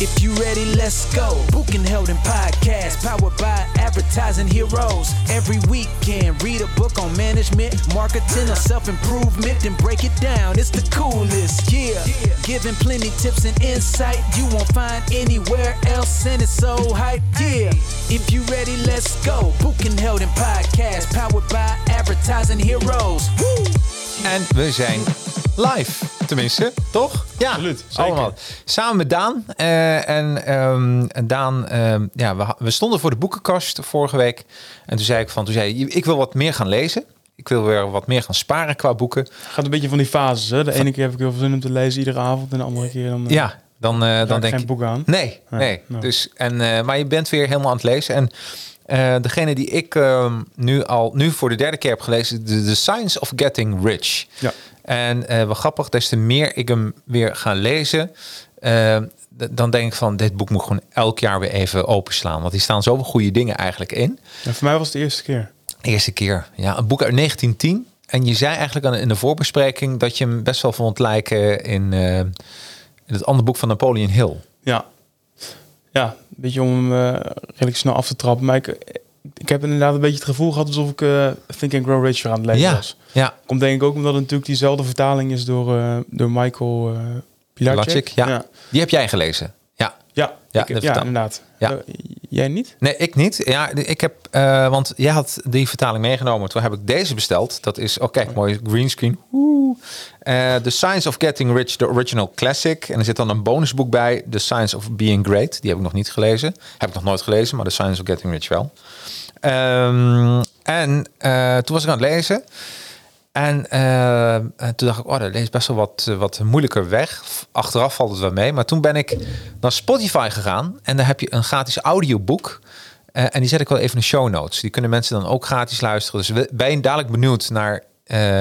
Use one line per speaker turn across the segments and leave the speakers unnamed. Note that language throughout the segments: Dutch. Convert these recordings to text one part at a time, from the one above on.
If you ready, let's go. Book and held in podcast, powered by advertising heroes. Every weekend, read a book on management, marketing, or self improvement, then break it down. It's the coolest, yeah. Giving plenty tips and insight you won't find anywhere else, and it's so hype, yeah. If you ready, let's go. Book and held in podcast, powered by advertising heroes. Woo!
En we zijn live, tenminste, toch? Ja,
Absoluut, zeker.
allemaal. Samen met Daan. Eh, en ehm, en Daan, ehm, ja, we, we stonden voor de boekenkast vorige week. En toen zei ik van, toen zei je, ik wil wat meer gaan lezen. Ik wil weer wat meer gaan sparen qua boeken.
Gaat een beetje van die fases. Hè? De ene keer heb ik heel veel zin om te lezen iedere avond. En de andere keer dan, eh,
Ja, dan, eh, dan
ik
denk
geen
ik...
boek aan.
Nee,
Ja,
nee.
nou.
Dus, en, eh, maar je bent weer helemaal aan het lezen. En eh, degene die ik ehm, nu al nu voor de derde keer heb gelezen, The, The Science of Getting Rich.
Ja.
En eh wat grappig, des te meer ik hem weer ga lezen, eh, dan denk ik van dit boek moet gewoon elk jaar weer even openslaan. Want die staan zoveel goede dingen eigenlijk in.
Ja, voor mij was het de eerste keer.
Eerste keer, ja, een boek uit 1910. En je zei eigenlijk in de voorbespreking dat je hem best wel vond lijken in, eh, in het andere boek van Napoleon Hill.
Ja. Ja, een beetje om hem redelijk snel af te trappen. Maar ik, ik heb inderdaad een beetje het gevoel gehad alsof ik eh Think and Grow Rich aan het lezen
Ja,
was.
ja.
Komt denk ik ook omdat het natuurlijk diezelfde vertaling is door, eh, door Michael uh, Pilarczyk.
Ja.
ja.
Die heb jij gelezen. Ja.
Ja,
Ja,
ik- ja inderdaad.
Ja.
Jij niet?
Nee, ik niet. Ja, ik heb, eh, want jij had die vertaling meegenomen. Toen heb ik deze besteld. Dat is, oh kijk, mooi greenscreen. Oeh. Eh, The Science of Getting Rich, the original classic. En er zit dan een bonusboek bij, The Science of Being Great. Die heb ik nog niet gelezen. Heb ik nog nooit gelezen, maar The Science of Getting Rich wel. Ehm, en eh, toen was ik aan het lezen. En eh, en toen dacht ik, oh, dat leest best wel wat, eh, wat moeilijker weg. Achteraf valt het wel mee. Maar toen ben ik naar Spotify gegaan. En daar heb je een gratis audioboek. Eh, en die zet ik wel even in de show notes. Die kunnen mensen dan ook gratis luisteren. Dus ben je dadelijk benieuwd naar,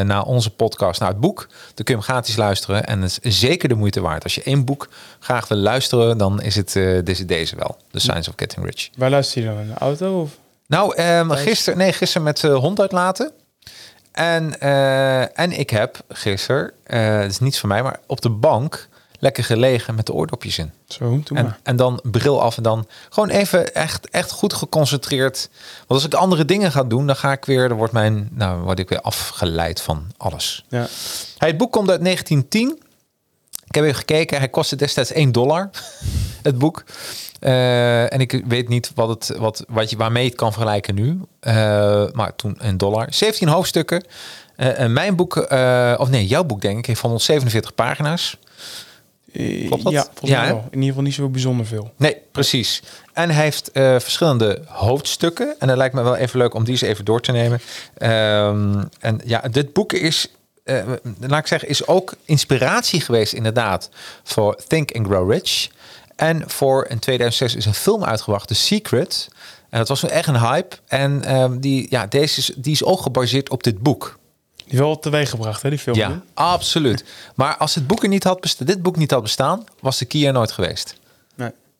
naar onze podcast, naar het boek. Dan kun je hem gratis luisteren. En het is zeker de moeite waard. Als je één boek graag wil luisteren, dan is het deze, deze wel. The Science of Getting Rich.
Waar luister je dan? In de auto? Of?
Nou, ehm gisteren, nee, gisteren met hond uitlaten. En, eh, en ik heb gisteren, eh het is niets van mij, maar op de bank lekker gelegen met de oordopjes in.
Zo,
En, en dan bril af en dan gewoon even echt, echt goed geconcentreerd. Want als ik andere dingen ga doen, dan ga ik weer, dan wordt mijn, nou, word ik weer afgeleid van alles.
Ja.
Hey, het boek komt uit 1910. Ik heb even gekeken, hij kostte destijds 1 dollar, het boek. Eh, en ik weet niet wat het, wat, wat je, waarmee het kan vergelijken nu. Eh, maar toen een dollar. 17 hoofdstukken. Eh, en mijn boek, of nee, jouw boek denk ik, heeft 147 pagina's.
Eh,
Klopt dat?
Ja, volgens mij wel. In ieder geval niet zo bijzonder veel.
Nee, precies. En hij heeft verschillende hoofdstukken. En het lijkt me wel even leuk om die eens even door te nemen. Ehm, en ja, dit boek is, eh, laat ik zeggen, is ook inspiratie geweest inderdaad voor Think and Grow Rich. En voor in 2006 is een film uitgebracht, The Secret. En dat was echt een hype. En ehm, die, ja, deze is, die is ook gebaseerd op dit boek.
Die wel teweeg gebracht, hè, die film.
Ja, absoluut. Maar als het boek er niet had dit boek niet had bestaan, was de Kia nooit geweest.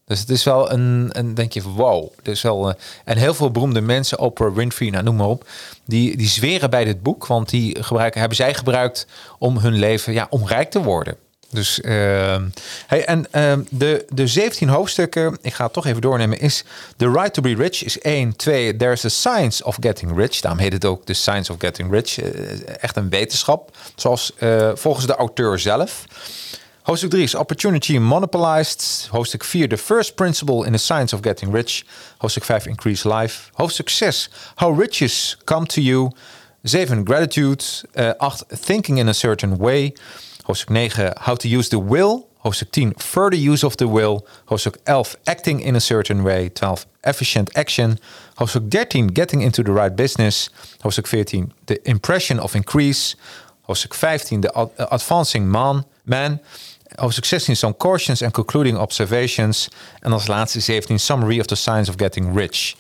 Dus het is wel een, een denk je wow. Dus wel, eh, en heel veel beroemde mensen, Oprah Winfrey, nou, noem maar op, die, die zweren bij dit boek, want die gebruiken, hebben zij gebruikt om hun leven, ja, om rijk te worden. Dus, ehm, hey, en ehm, de, de 17 hoofdstukken, ik ga het toch even doornemen, is The Right to be Rich is 1, 2, There's a Science of Getting Rich. Daarom heet het ook The Science of Getting Rich. Eh, echt een wetenschap, zoals eh, volgens de auteur zelf. Hoofdstuk 3 is Opportunity Monopolized. Hoofdstuk 4 The First Principle in the Science of Getting Rich. Hoofdstuk 5 Increase Life. Hoofdstuk 6 How Riches Come to You. 7 Gratitude. Eh 8 Thinking in a Certain Way. Hoofdstuk 9 How to Use the Will. Hoofdstuk 10 Further Use of the Will. Hoofdstuk 11 Acting in a Certain Way. 12 Efficient Action. Hoofdstuk 13 Getting into the Right Business. Hoofdstuk 14 The Impression of Increase. Hoofdstuk 15 The Ad- Advancing Man. Man. Hoofdstuk 16 Some Cautions and Concluding Observations. En als laatste 17 Summary of the Science of Getting Rich.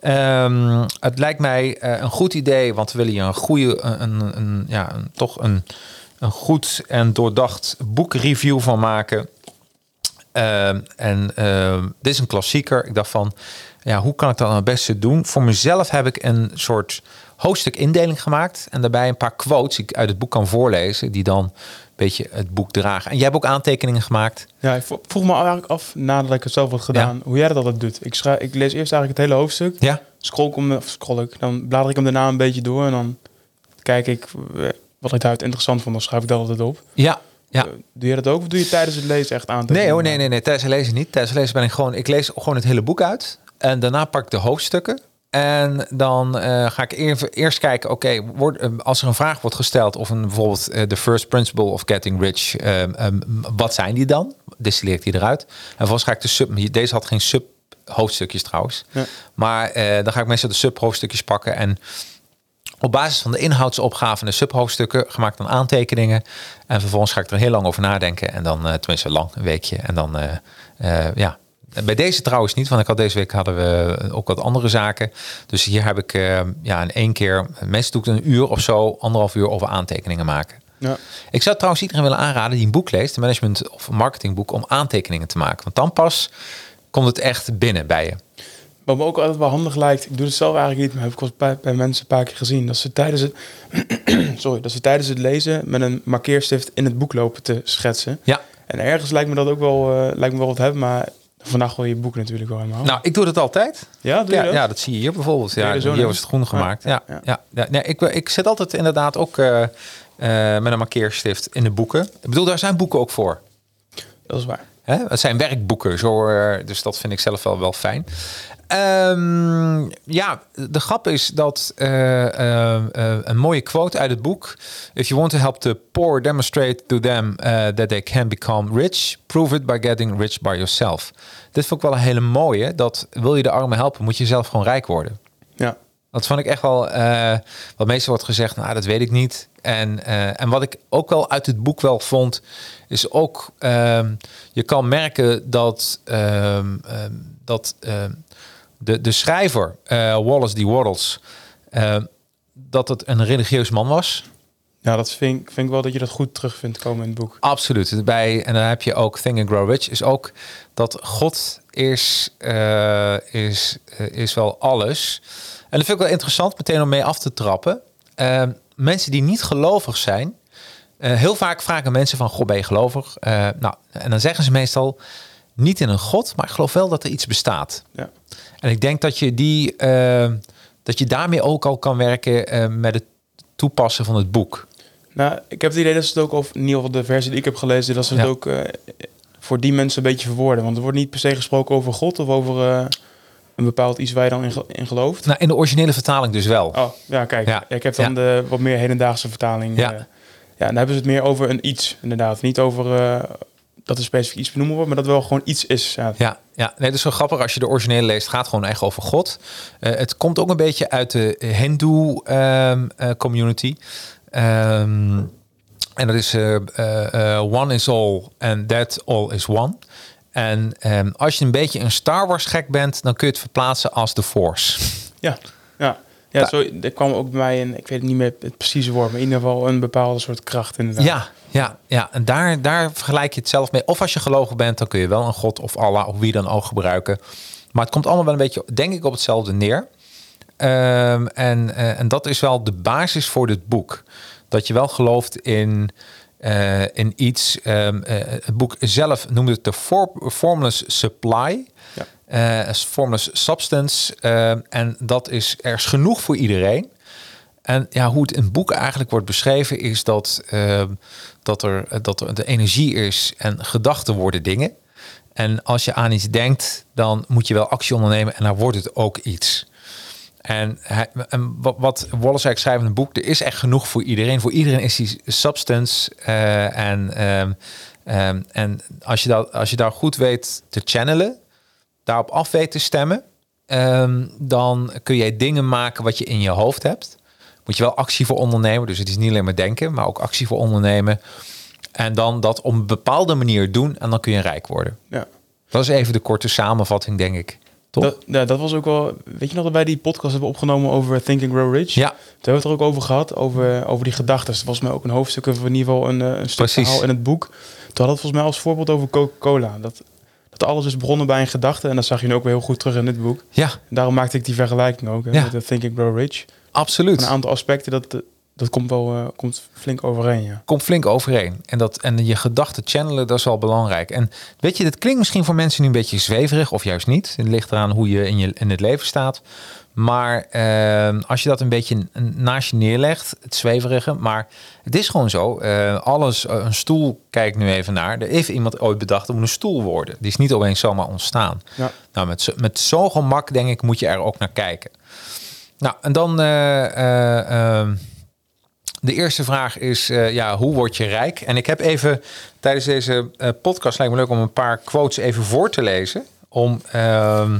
Ehm, het lijkt mij eh, een goed idee, want we willen hier een goede, een, een, ja, een, toch een, een goed en doordacht boekreview van maken. Ehm, en ehm, dit is een klassieker. Ik dacht van, ja, hoe kan ik dat nou het beste doen? Voor mezelf heb ik een soort hoofdstuk indeling gemaakt. En daarbij een paar quotes die ik uit het boek kan voorlezen. Die dan beetje het boek dragen. En jij hebt ook aantekeningen gemaakt.
Ja, ik vroeg me eigenlijk af, nadat ik het zelf had gedaan, hoe jij dat altijd doet. Ik, schrijf, ik lees eerst eigenlijk het hele hoofdstuk.
Ja?
Scroll ik, om, of scroll ik, dan blader ik hem daarna een beetje door. En dan kijk ik eh, wat ik daaruit interessant vond. Dan schrijf ik dat altijd op.
Ja. Ja.
Eh, doe je dat ook? Of doe je tijdens het lezen echt aan?
Nee hoor, nee, nee, nee. Tijdens het lezen niet. Tijdens het lezen ben ik gewoon... Ik lees gewoon het hele boek uit. En daarna pak ik de hoofdstukken. En dan eh, ga ik even, eerst kijken, oké, wordt eh, als er een vraag wordt gesteld... of een, bijvoorbeeld eh, de first principle of getting rich... wat zijn die dan? Distilleer ik die eruit. En vervolgens ga ik de sub... Deze had geen sub-hoofdstukjes trouwens.
Ja.
Maar dan ga ik meestal de sub-hoofdstukjes pakken... en op basis van de inhoudsopgave en de subhoofdstukken gemaakt dan aantekeningen. En vervolgens ga ik er heel lang over nadenken. En dan, tenminste lang, een weekje. En dan, ja. Bij deze trouwens niet, want ik had deze week hadden we ook wat andere zaken. Dus hier heb ik eh, ja, in één keer, meestal doe ik een uur of zo, anderhalf uur over aantekeningen maken.
Ja.
Ik zou trouwens iedereen willen aanraden die een boek leest, een management of marketingboek, om aantekeningen te maken. Want dan pas komt het echt binnen bij je.
Wat me ook altijd wel handig lijkt, ik doe het zelf eigenlijk niet, maar heb ik wel bij, bij mensen een paar keer gezien, dat ze tijdens het, sorry, dat ze tijdens het lezen met een markeerstift in het boek lopen te schetsen.
Ja,
En ergens lijkt me dat ook wel, eh, lijkt me wel wat hebben, maar vandaag wil je boek natuurlijk wel helemaal.
nou, ik doe dat altijd.
ja, doe je
Ja,
dat?
ja, dat zie je hier bijvoorbeeld. Ja,
er
hier was het groen gemaakt. Ja,
Ja,
ja,
ja.
ja. Nee, ik, ik zet altijd inderdaad ook eh, eh, met een markeerstift in de boeken. Ik bedoel, daar zijn boeken ook voor.
Dat is waar.
Hè? Het zijn werkboeken, zo, eh, dus dat vind ik zelf wel, wel fijn. Ehm, ja, de grap is dat eh, eh, eh, een mooie quote uit het boek. If you want to help the poor, demonstrate to them that they can become rich. Prove it by getting rich by yourself. Dit vond ik wel een hele mooie. Dat wil je de armen helpen, moet je zelf gewoon rijk worden.
Ja.
Dat vond ik echt wel. wat meestal wordt gezegd, nou, dat weet ik niet. En, en wat ik ook wel uit het boek wel vond, is ook. ehm, je kan merken dat. ehm, dat de, de schrijver, eh, Wallace D. Waddles. ehm, dat het een religieus man was.
Ja, dat vind, ik- vind ik wel dat je dat goed terug vindt komen in het boek.
Absoluut. Bij, en dan heb je ook Think and Grow Rich. Is ook dat God is, eh, is, eh, is wel alles. En dat vind ik wel interessant meteen om mee af te trappen. Eh, mensen die niet gelovig zijn. eh, heel vaak vragen mensen van, goh, ben je gelovig? Eh, nou, en dan zeggen ze meestal niet in een God, maar ik geloof wel dat er iets bestaat.
Ja.
En ik denk dat je die, eh, dat je daarmee ook al kan werken eh, met het toepassen van het boek.
Nou, ik heb het idee dat ze het ook, of in ieder geval de versie die ik heb gelezen, dat ze het
Ja.
ook eh, voor die mensen een beetje verwoorden. Want er wordt niet per se gesproken over God of over een bepaald iets waar je dan in, ge- in gelooft.
Nou, in de originele vertaling dus wel.
Oh, ja, kijk.
Ja.
Ik heb dan
Ja.
de wat meer hedendaagse vertaling.
Ja.
ja, dan hebben ze het meer over een iets, inderdaad. Niet over dat er specifiek iets benoemen wordt, maar dat wel gewoon iets is. Ja.
Ja, ja. Nee, dat is zo grappig als je de originele leest. Het gaat gewoon echt over God. Eh, het komt ook een beetje uit de Hindoe ehm, eh, community. Ehm, en dat is eh, one is all and that all is one. En ehm, als je een beetje een Star Wars gek bent, dan kun je het verplaatsen als de Force.
Ja, ja. Ja,
Ja.
zo, er kwam ook bij mij een, ik weet niet meer het precieze woord, maar in ieder geval een bepaalde soort kracht inderdaad.
Ja, ja, ja. En daar, daar vergelijk je het zelf mee. Of als je gelogen bent, dan kun je wel een God of Allah of wie dan ook gebruiken. Maar het komt allemaal wel een beetje, denk ik, op hetzelfde neer. Ehm, en, eh, en dat is wel de basis voor dit boek. Dat je wel gelooft in, eh, in iets. Ehm, eh, het boek zelf noemde het de for- formless supply.
Ja.
Formless substance. Ehm, en dat is er is genoeg voor iedereen. En ja, hoe het in het boek eigenlijk wordt beschreven, is dat, ehm, dat, er, dat er de energie is en gedachten worden dingen. En als je aan iets denkt, dan moet je wel actie ondernemen en dan wordt het ook iets. En, wat, Wallace eigenlijk schrijft in het boek, er is echt genoeg voor iedereen. Voor iedereen is die substance. eh, en, ehm, ehm, en als je, dat, als je daar goed weet te channelen, daarop af weet te stemmen, dan kun jij dingen maken wat je in je hoofd hebt. Moet je wel actie voor ondernemen. Dus het is niet alleen maar denken, maar ook actie voor ondernemen. En dan dat op een bepaalde manier doen en dan kun je rijk worden.
Ja.
Dat is even de korte samenvatting, denk ik. Toch?
Dat, ja, dat was ook wel. Weet je nog dat wij die podcast hebben opgenomen over Think and Grow Rich?
Ja,
Toen hebben we het er ook over gehad, over, over die gedachten. Dat was mij ook een hoofdstuk, of in ieder geval een, eh, een stuk
Precies.
verhaal in het boek. Toen had het volgens mij als voorbeeld over Coca-Cola. Dat dat alles is begonnen bij een gedachte. En dat zag je nu ook weer heel goed terug in dit boek.
Ja,
En daarom maakte ik die vergelijking ook hè,
Ja.
met de Think and Grow Rich.
Absoluut.
Een aantal aspecten, dat, dat komt wel eh, komt flink overeen, ja.
komt flink overeen. En, dat, en je gedachten channelen, dat is wel belangrijk. En weet je, dit klinkt misschien voor mensen nu een beetje zweverig of juist niet. Het ligt eraan hoe je in, je, in het leven staat. Maar eh, als je dat een beetje naast je neerlegt, het zweverige. Maar het is gewoon zo. eh, alles, eh, een stoel, kijk nu even naar. Er heeft iemand ooit bedacht, moet een stoel worden. Die is niet opeens zomaar ontstaan.
Ja.
Nou, met, zo- met zo'n gemak, denk ik, moet je er ook naar kijken. Nou, en dan... eh, eh, ehm, de eerste vraag is, eh, ja, hoe word je rijk? En ik heb even tijdens deze podcast, lijkt me leuk om een paar quotes even voor te lezen. Om, ehm,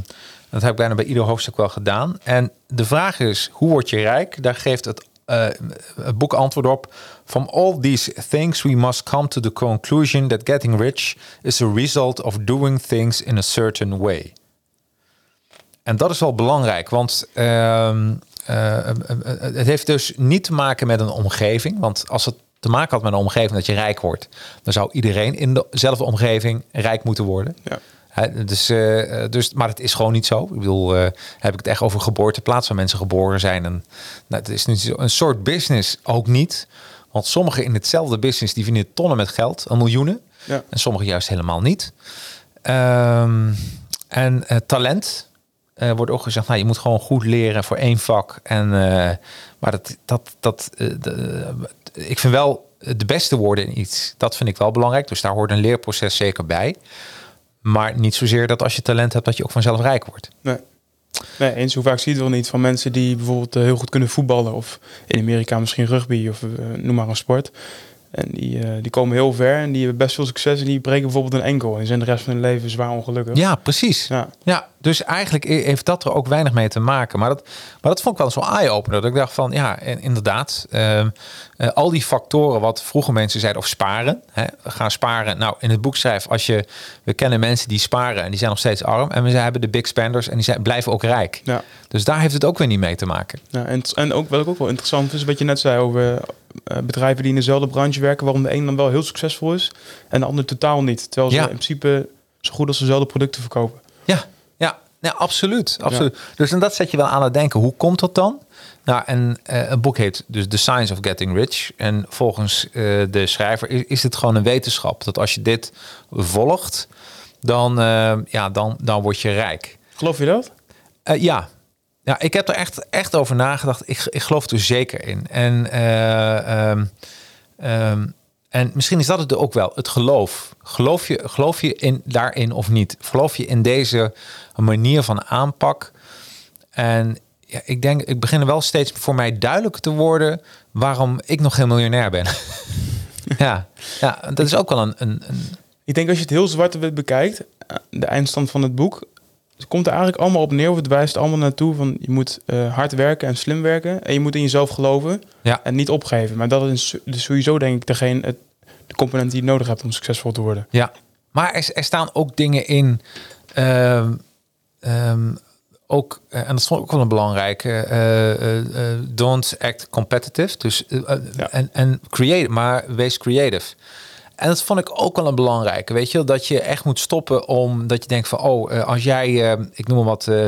dat heb ik bijna bij ieder hoofdstuk wel gedaan. En de vraag is, hoe word je rijk? Daar geeft het, het boek antwoord op. From all these things we must come to the conclusion that getting rich is a result of doing things in a certain way. En dat is wel belangrijk, want ehm, eh, het heeft dus niet te maken met een omgeving. Want als het te maken had met een omgeving dat je rijk wordt, dan zou iedereen in dezelfde omgeving rijk moeten worden.
Ja.
Dus, eh, dus, maar het is gewoon niet zo. Ik bedoel, eh, heb ik het echt over geboorteplaats waar mensen geboren zijn. En, nou, het is niet zo- een soort business ook niet. Want sommigen in hetzelfde business die verdienen tonnen met geld, een miljoenen.
Ja.
En sommigen juist helemaal niet. Ehm, en talent eh, wordt ook gezegd, nou, je moet gewoon goed leren voor één vak. En, eh, maar dat, dat, dat, eh, ik vind wel de beste worden in iets. Dat vind ik wel belangrijk. Dus daar hoort een leerproces zeker bij. Maar niet zozeer dat als je talent hebt, dat je ook vanzelf rijk wordt.
Nee. Nee, eens hoe vaak zie je het wel niet van mensen die bijvoorbeeld heel goed kunnen voetballen. Of in Amerika misschien rugby of noem maar een sport. En die, eh, die komen heel ver en die hebben best veel succes. En die breken bijvoorbeeld een enkel. En die zijn de rest van hun leven zwaar ongelukkig.
Ja, precies.
Ja.
Ja, dus eigenlijk he- heeft dat er ook weinig mee te maken. Maar dat, maar dat vond ik wel zo'n eye-opener. Dat ik dacht van, ja, inderdaad. ehm, eh, al die factoren wat vroeger mensen zeiden, of sparen. Hè, gaan sparen. Nou, in het boek schrijf, als je... We kennen mensen die sparen en die zijn nog steeds arm. En we hebben de big spenders en die zijn, blijven ook rijk.
Ja.
Dus daar heeft het ook weer niet mee te maken.
Ja, en, en ook wat ik ook wel interessant is, wat je net zei over bedrijven die in dezelfde branche werken, waarom de een dan wel heel succesvol is en de ander totaal niet. Terwijl ze
Ja.
in principe zo goed als dezelfde producten verkopen.
Ja, ja, ja absoluut. absoluut. Dus en dat zet je wel aan het denken. Hoe komt dat dan? Nou, en eh het boek heet dus The Science of Getting Rich. En volgens eh, de schrijver is, is het gewoon een wetenschap. Dat als je dit volgt, dan, eh, ja, dan, dan word je rijk.
Geloof je dat?
Eh, ja. Ja, ik heb er echt, echt over nagedacht. Ik, ik geloof er zeker in. En, eh, ehm, ehm, en misschien is dat het ook wel, het geloof. Geloof je, geloof je in, daarin of niet? Geloof je in deze manier van aanpak? En ja, ik denk, ik begin wel steeds voor mij duidelijker te worden waarom ik nog geen miljonair ben. ja, ja, dat is ook wel een, een, een
Ik denk als je het heel zwart-wit bekijkt, eh, de eindstand van het boek, het komt er eigenlijk allemaal op neer, of het wijst allemaal naartoe van je moet eh, hard werken en slim werken en je moet in jezelf geloven
ja,
en niet opgeven. Maar dat is dus sowieso denk ik degene, het, de component die je nodig hebt om succesvol te worden.
Ja, maar er, er staan ook dingen in. ehm, ehm, ook, eh, en dat ik ook wel een belangrijke. eh, don't act competitive. Dus
Ja.
en, en create, maar wees creative. En dat vond ik ook wel een belangrijke. Weet je, dat je echt moet stoppen omdat je denkt van, oh, eh, als jij, eh, ik noem maar wat, eh,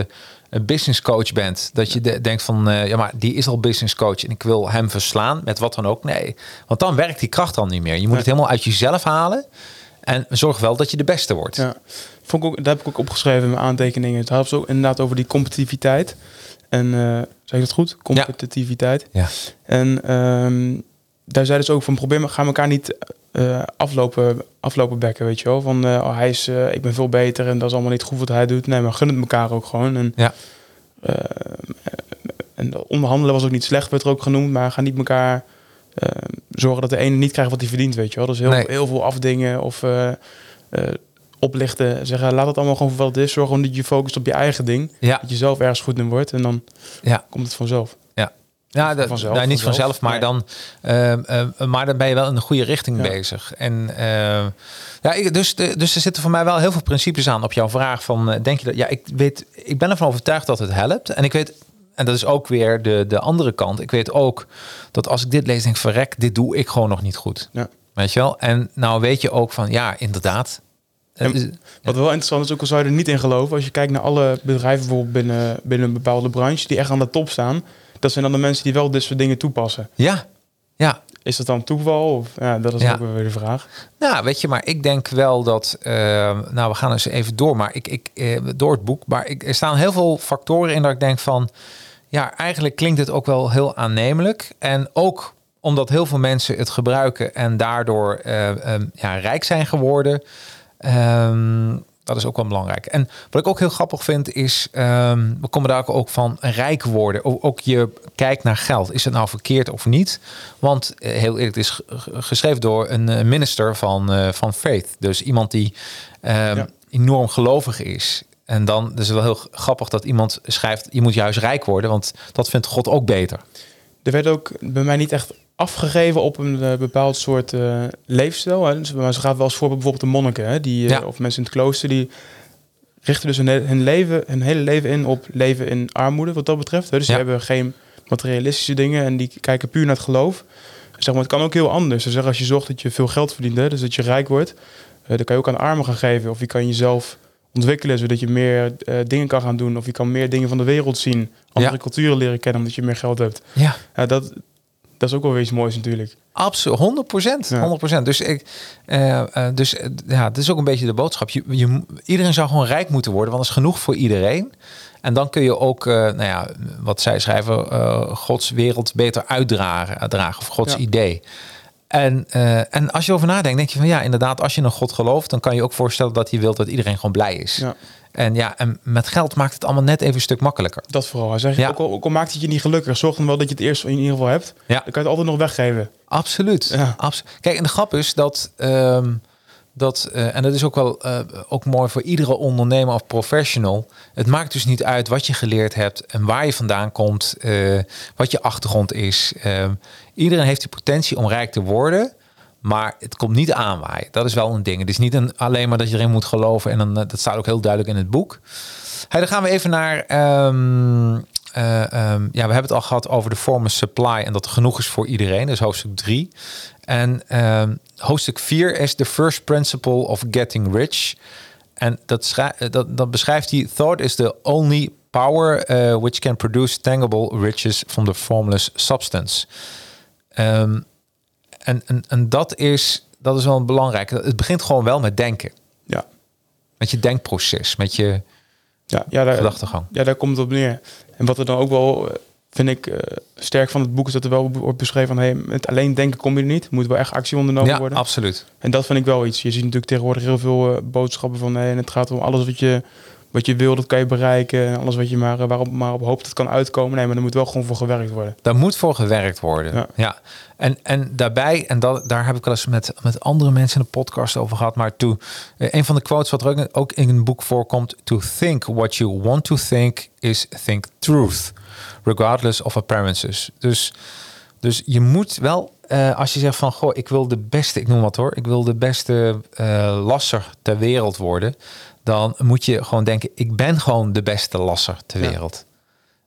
een business coach bent, dat je de- denkt van, ja, maar die is al business coach en ik wil hem verslaan met wat dan ook. Nee, want dan werkt die kracht al niet meer. Je moet het helemaal uit jezelf halen en zorg wel dat je de beste wordt.
Ja, vond ik ook, daar heb ik ook opgeschreven in mijn aantekeningen. Het had ook inderdaad over die competitiviteit. En eh zeg je dat goed? Competitiviteit.
Ja.
En ehm, daar zeiden ze ook van probeer maar, ga elkaar niet eh, aflopen, aflopen bekken, weet je wel. Van eh, oh, hij is, eh, ik ben veel beter en dat is allemaal niet goed wat hij doet. Nee, maar gun het elkaar ook gewoon. En,
Ja.
en onderhandelen was ook niet slecht, werd er ook genoemd, maar ga niet elkaar zorgen dat de ene niet krijgt wat hij verdient, weet je wel. Dus heel,
Nee.
heel veel afdingen of oplichten. Zeggen, laat het allemaal gewoon voor wat het is. Zorg gewoon dat je je focust op je eigen ding.
Ja,
Dat je zelf ergens goed in wordt en dan
ja.
komt het vanzelf.
Ja, dat,
Vanzelf,
nou, niet
vanzelf.
maar,
Nee.
dan, ehm, ehm, maar dan ben je wel in de goede richting
Ja.
bezig. En ehm, ja, ik, dus, de- dus er zitten voor mij wel heel veel principes aan op jouw vraag van, eh, denk je dat? Ja, ik weet, ik ben ervan overtuigd dat het helpt. En ik weet, en dat is ook weer de, de andere kant. Ik weet ook dat als ik dit lees, denk ik, verrek, dit doe ik gewoon nog niet goed.
Ja.
Weet je wel? En nou weet je ook van, ja, inderdaad.
En
Eh,
Wat wel interessant is, ook al zou je er niet in geloven, als je kijkt naar alle bedrijven bijvoorbeeld binnen, binnen een bepaalde branche die echt aan de top staan, dat zijn dan de mensen die wel dit soort dingen toepassen.
ja, ja.
Is dat dan toeval? Of, ja, dat is
Ja.
ook weer de vraag.
Nou, weet je, maar ik denk wel dat. eh, nou, we gaan eens even door, maar ik, ik eh, door het boek. Maar ik, er staan heel veel factoren in dat ik denk van. Ja, eigenlijk klinkt het ook wel heel aannemelijk. En ook omdat heel veel mensen het gebruiken en daardoor eh, ehm, ja, rijk zijn geworden. Ehm, dat is ook wel belangrijk. En wat ik ook heel grappig vind is, ehm, we komen daar ook van rijk worden. Ook, ook je kijkt naar geld. Is het nou verkeerd of niet? Want eh, heel eerlijk, het is geschreven door een eh, minister van, eh, van faith. Dus iemand die ehm,
Ja.
enorm gelovig is. En dan is het wel heel grappig dat iemand schrijft, je moet juist rijk worden, want dat vindt God ook beter.
Er werd ook bij mij niet echt afgegeven op een eh, bepaald soort eh, leefstijl. Hè. Dus, maar ze gaat wel als voorbeeld bijvoorbeeld de monniken, hè, die, eh,
Ja.
of mensen in het klooster, die richten dus hun, hun, leven, hun hele leven in op leven in armoede, wat dat betreft. Hè. Dus
Ja.
die hebben geen materialistische dingen en die kijken puur naar het geloof. Zeg maar, het kan ook heel anders. Ze zeggen als je zorgt dat je veel geld verdient, hè, dus dat je rijk wordt, dan kan je ook aan armen gaan geven. Of je kan jezelf ontwikkelen, zodat je meer dingen kan gaan doen. Of je kan meer dingen van de wereld zien. Andere
Ja.
culturen leren kennen, omdat je meer geld hebt.
Ja,
Ja, dat, dat is ook wel weer iets moois natuurlijk.
Absoluut, 100 procent.
Ja.
100 Dus, ik, eh, eh, dus eh, ja, het is ook een beetje de boodschap. Je, je, iedereen zou gewoon rijk moeten worden, want dat is genoeg voor iedereen. En dan kun je ook, nou ja, wat zij schrijven, Gods wereld beter uitdragen, dragen, of Gods
Ja.
idee. En, en als je over nadenkt, denk je van ja, inderdaad, als je in een God gelooft, dan kan je ook voorstellen dat hij wil dat iedereen gewoon blij is.
Ja.
En ja, en met geld maakt het allemaal net even een stuk makkelijker.
Dat vooral. Zegt,
Ja.
ook, al, ook al maakt het je niet gelukkig, zorg dan wel dat je het eerst in ieder geval hebt.
Ja.
Dan kan je het altijd nog weggeven.
Absoluut.
Ja.
Abs Kijk, en de grap is dat, ehm, dat eh, en dat is ook wel eh, ook mooi voor iedere ondernemer of professional. Het maakt dus niet uit wat je geleerd hebt en waar je vandaan komt, eh, wat je achtergrond is. Ehm, iedereen heeft die potentie om rijk te worden. Maar het komt niet aanwaaien. Dat is wel een ding. Het is niet een, alleen maar dat je erin moet geloven. En dan, eh, dat staat ook heel duidelijk in het boek. Hey, dan gaan we even naar. ehm, eh, ehm, ja, we hebben het al gehad over de formless supply en dat genoeg is voor iedereen. Is hoofdstuk 3. En ehm, hoofdstuk 4 is the first principle of getting rich. En dat, eh, dat, dat beschrijft hij. Thought is the only power which can produce tangible riches from the formless substance. Ehm, en, en, en dat is, dat is wel belangrijk. Het begint gewoon wel met denken.
Ja,
Met je denkproces, met je
ja, ja, daar,
gedachtegang.
ja daar komt het op neer. En wat er dan ook wel, eh, vind ik, eh, sterk van het boek is dat er wel wordt beschreven van... Hey, met alleen denken kom je er niet. Er moet wel echt actie ondernomen
Ja,
worden.
absoluut.
En dat vind ik wel iets. Je ziet natuurlijk tegenwoordig heel veel eh, boodschappen van... Hey, en het gaat om alles wat je, wat je wil, dat kan je bereiken. En alles wat je maar, waarop maar op hoopt, dat kan uitkomen. Nee, maar er moet wel gewoon voor gewerkt worden.
Daar moet voor gewerkt worden. Ja.
Ja.
En, en daarbij, en dat, daar heb ik wel eens met, met andere mensen in de podcast over gehad. Maar toe, eh, een van de quotes wat er ook, in een boek voorkomt. To think what you want to think is think truth. Regardless of appearances. Dus, dus je moet wel, eh, als je zegt van, goh, ik wil de beste, ik noem wat hoor. Ik wil de beste eh, lasser ter wereld worden. Dan moet je gewoon denken, ik ben gewoon de beste lasser ter
Ja.
wereld.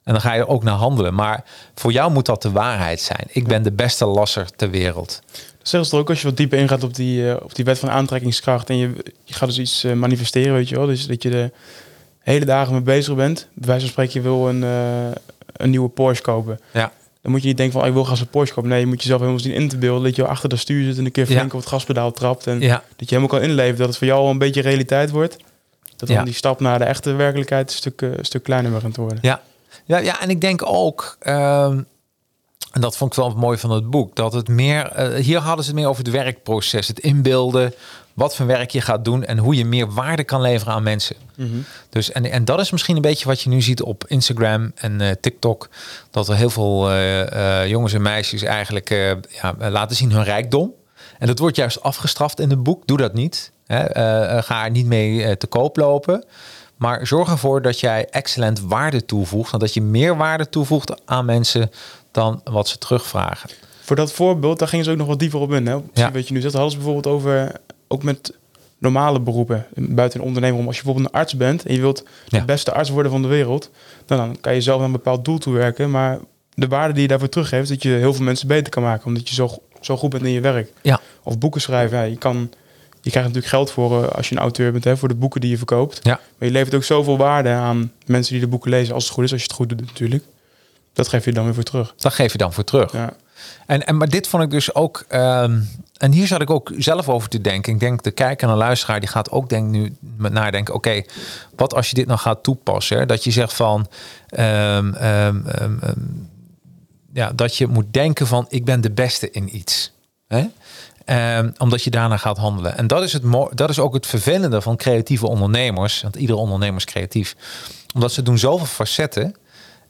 En dan ga je er ook naar handelen. Maar voor jou moet dat de waarheid zijn. Ik ben de beste lasser ter wereld.
Dat zeggen ze er ook als je wat dieper ingaat op die, eh, op die wet van aantrekkingskracht. En je, je gaat dus iets eh, manifesteren, weet je wel. Dus dat je de hele dagen mee bezig bent. Bij wijze van spreken, je wil een, eh, een nieuwe Porsche kopen.
Ja.
Dan moet je niet denken van, oh, ik wil gaan een Porsche kopen. Nee, je moet jezelf helemaal zien in te beelden. Dat je achter dat stuur zit en een keer
Ja.
flink op het gaspedaal trapt. En
Ja,
dat je helemaal kan inleven. Dat het voor jou al een beetje realiteit wordt. Dat dan
Ja.
die stap naar de echte werkelijkheid een stuk, eh, een stuk kleiner begint te worden.
ja. Ja, ja, en ik denk ook, ehm, en dat vond ik wel het mooie van het boek, dat het meer, eh, hier hadden ze het meer over het werkproces, het inbeelden, wat voor werk je gaat doen en hoe je meer waarde kan leveren aan mensen.
Mhm.
Dus, en, en dat is misschien een beetje wat je nu ziet op Instagram en eh, TikTok. Dat er heel veel jongens en meisjes eigenlijk ja, laten zien hun rijkdom. En dat wordt juist afgestraft in het boek. Doe dat niet. Hè? Eh, eh, ga er niet mee eh, te koop lopen. Maar zorg ervoor dat jij excellent waarde toevoegt. En dat je meer waarde toevoegt aan mensen dan wat ze terugvragen.
Voor dat voorbeeld, daar gingen ze ook nog wat dieper op in. Hè? Precies
Ja.
Wat je nu zegt, hadden ze bijvoorbeeld over, ook met normale beroepen, buiten een ondernemer. om. Als je bijvoorbeeld een arts bent en je wilt
Ja.
de beste arts worden van de wereld, dan, dan kan je zelf naar een bepaald doel toe werken. Maar de waarde die je daarvoor teruggeeft, dat je heel veel mensen beter kan maken, omdat je zo, zo goed bent in je werk.
Ja.
Of boeken schrijven, ja, je kan je krijgt natuurlijk geld voor eh, als je een auteur bent, hè, voor de boeken die je verkoopt.
Ja.
Maar je levert ook zoveel waarde aan mensen die de boeken lezen, als het goed is, als je het goed doet natuurlijk. Dat geef je dan weer voor terug.
Dat geef je dan voor terug.
Ja.
En, en, maar dit vond ik dus ook. ehm, en hier zat ik ook zelf over te denken. Ik denk de kijker en de luisteraar die gaat ook denk nu met nadenken. Oké, wat als je dit nou gaat toepassen? Hè? Dat je zegt van. ehm, ja, dat je moet denken van ik ben de beste in iets. Hè? Ehm, omdat je daarna gaat handelen. En dat is, het dat is ook het vervelende van creatieve ondernemers. Want iedere ondernemer is creatief. Omdat ze doen zoveel facetten.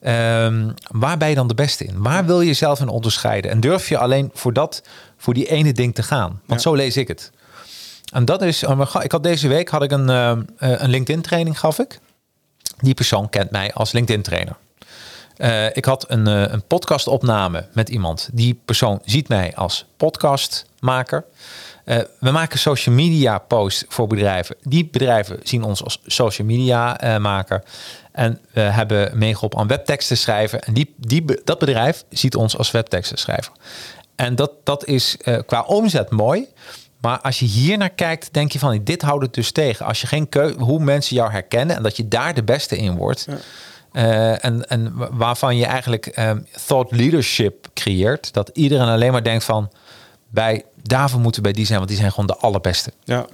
Ehm, waar ben je dan de beste in? Waar wil je jezelf in onderscheiden? En durf je alleen voor dat, voor die ene ding te gaan? Want
Ja.
zo lees ik het. En dat is, oh, ik had deze week had ik een, ehm, eh, een LinkedIn training gaf ik. Die persoon kent mij als LinkedIn trainer. Eh, ik had een, eh, een podcastopname met iemand. Die persoon ziet mij als podcastmaker. Eh, we maken social media posts voor bedrijven. Die bedrijven zien ons als social media maker. En we hebben meegeholpen aan webteksten schrijven. En die, die, dat bedrijf ziet ons als webteksten schrijver. En dat, dat is qua omzet mooi. Maar als je hier naar kijkt, denk je van dit houdt het dus tegen. Als je geen keu hoe mensen jou herkennen en dat je daar de beste in wordt. Eh, en, en wa- waarvan je eigenlijk ehm, thought leadership creëert. Dat iedereen alleen maar denkt van bij daarvoor moeten we bij die zijn, want die zijn gewoon de allerbeste.
Ja.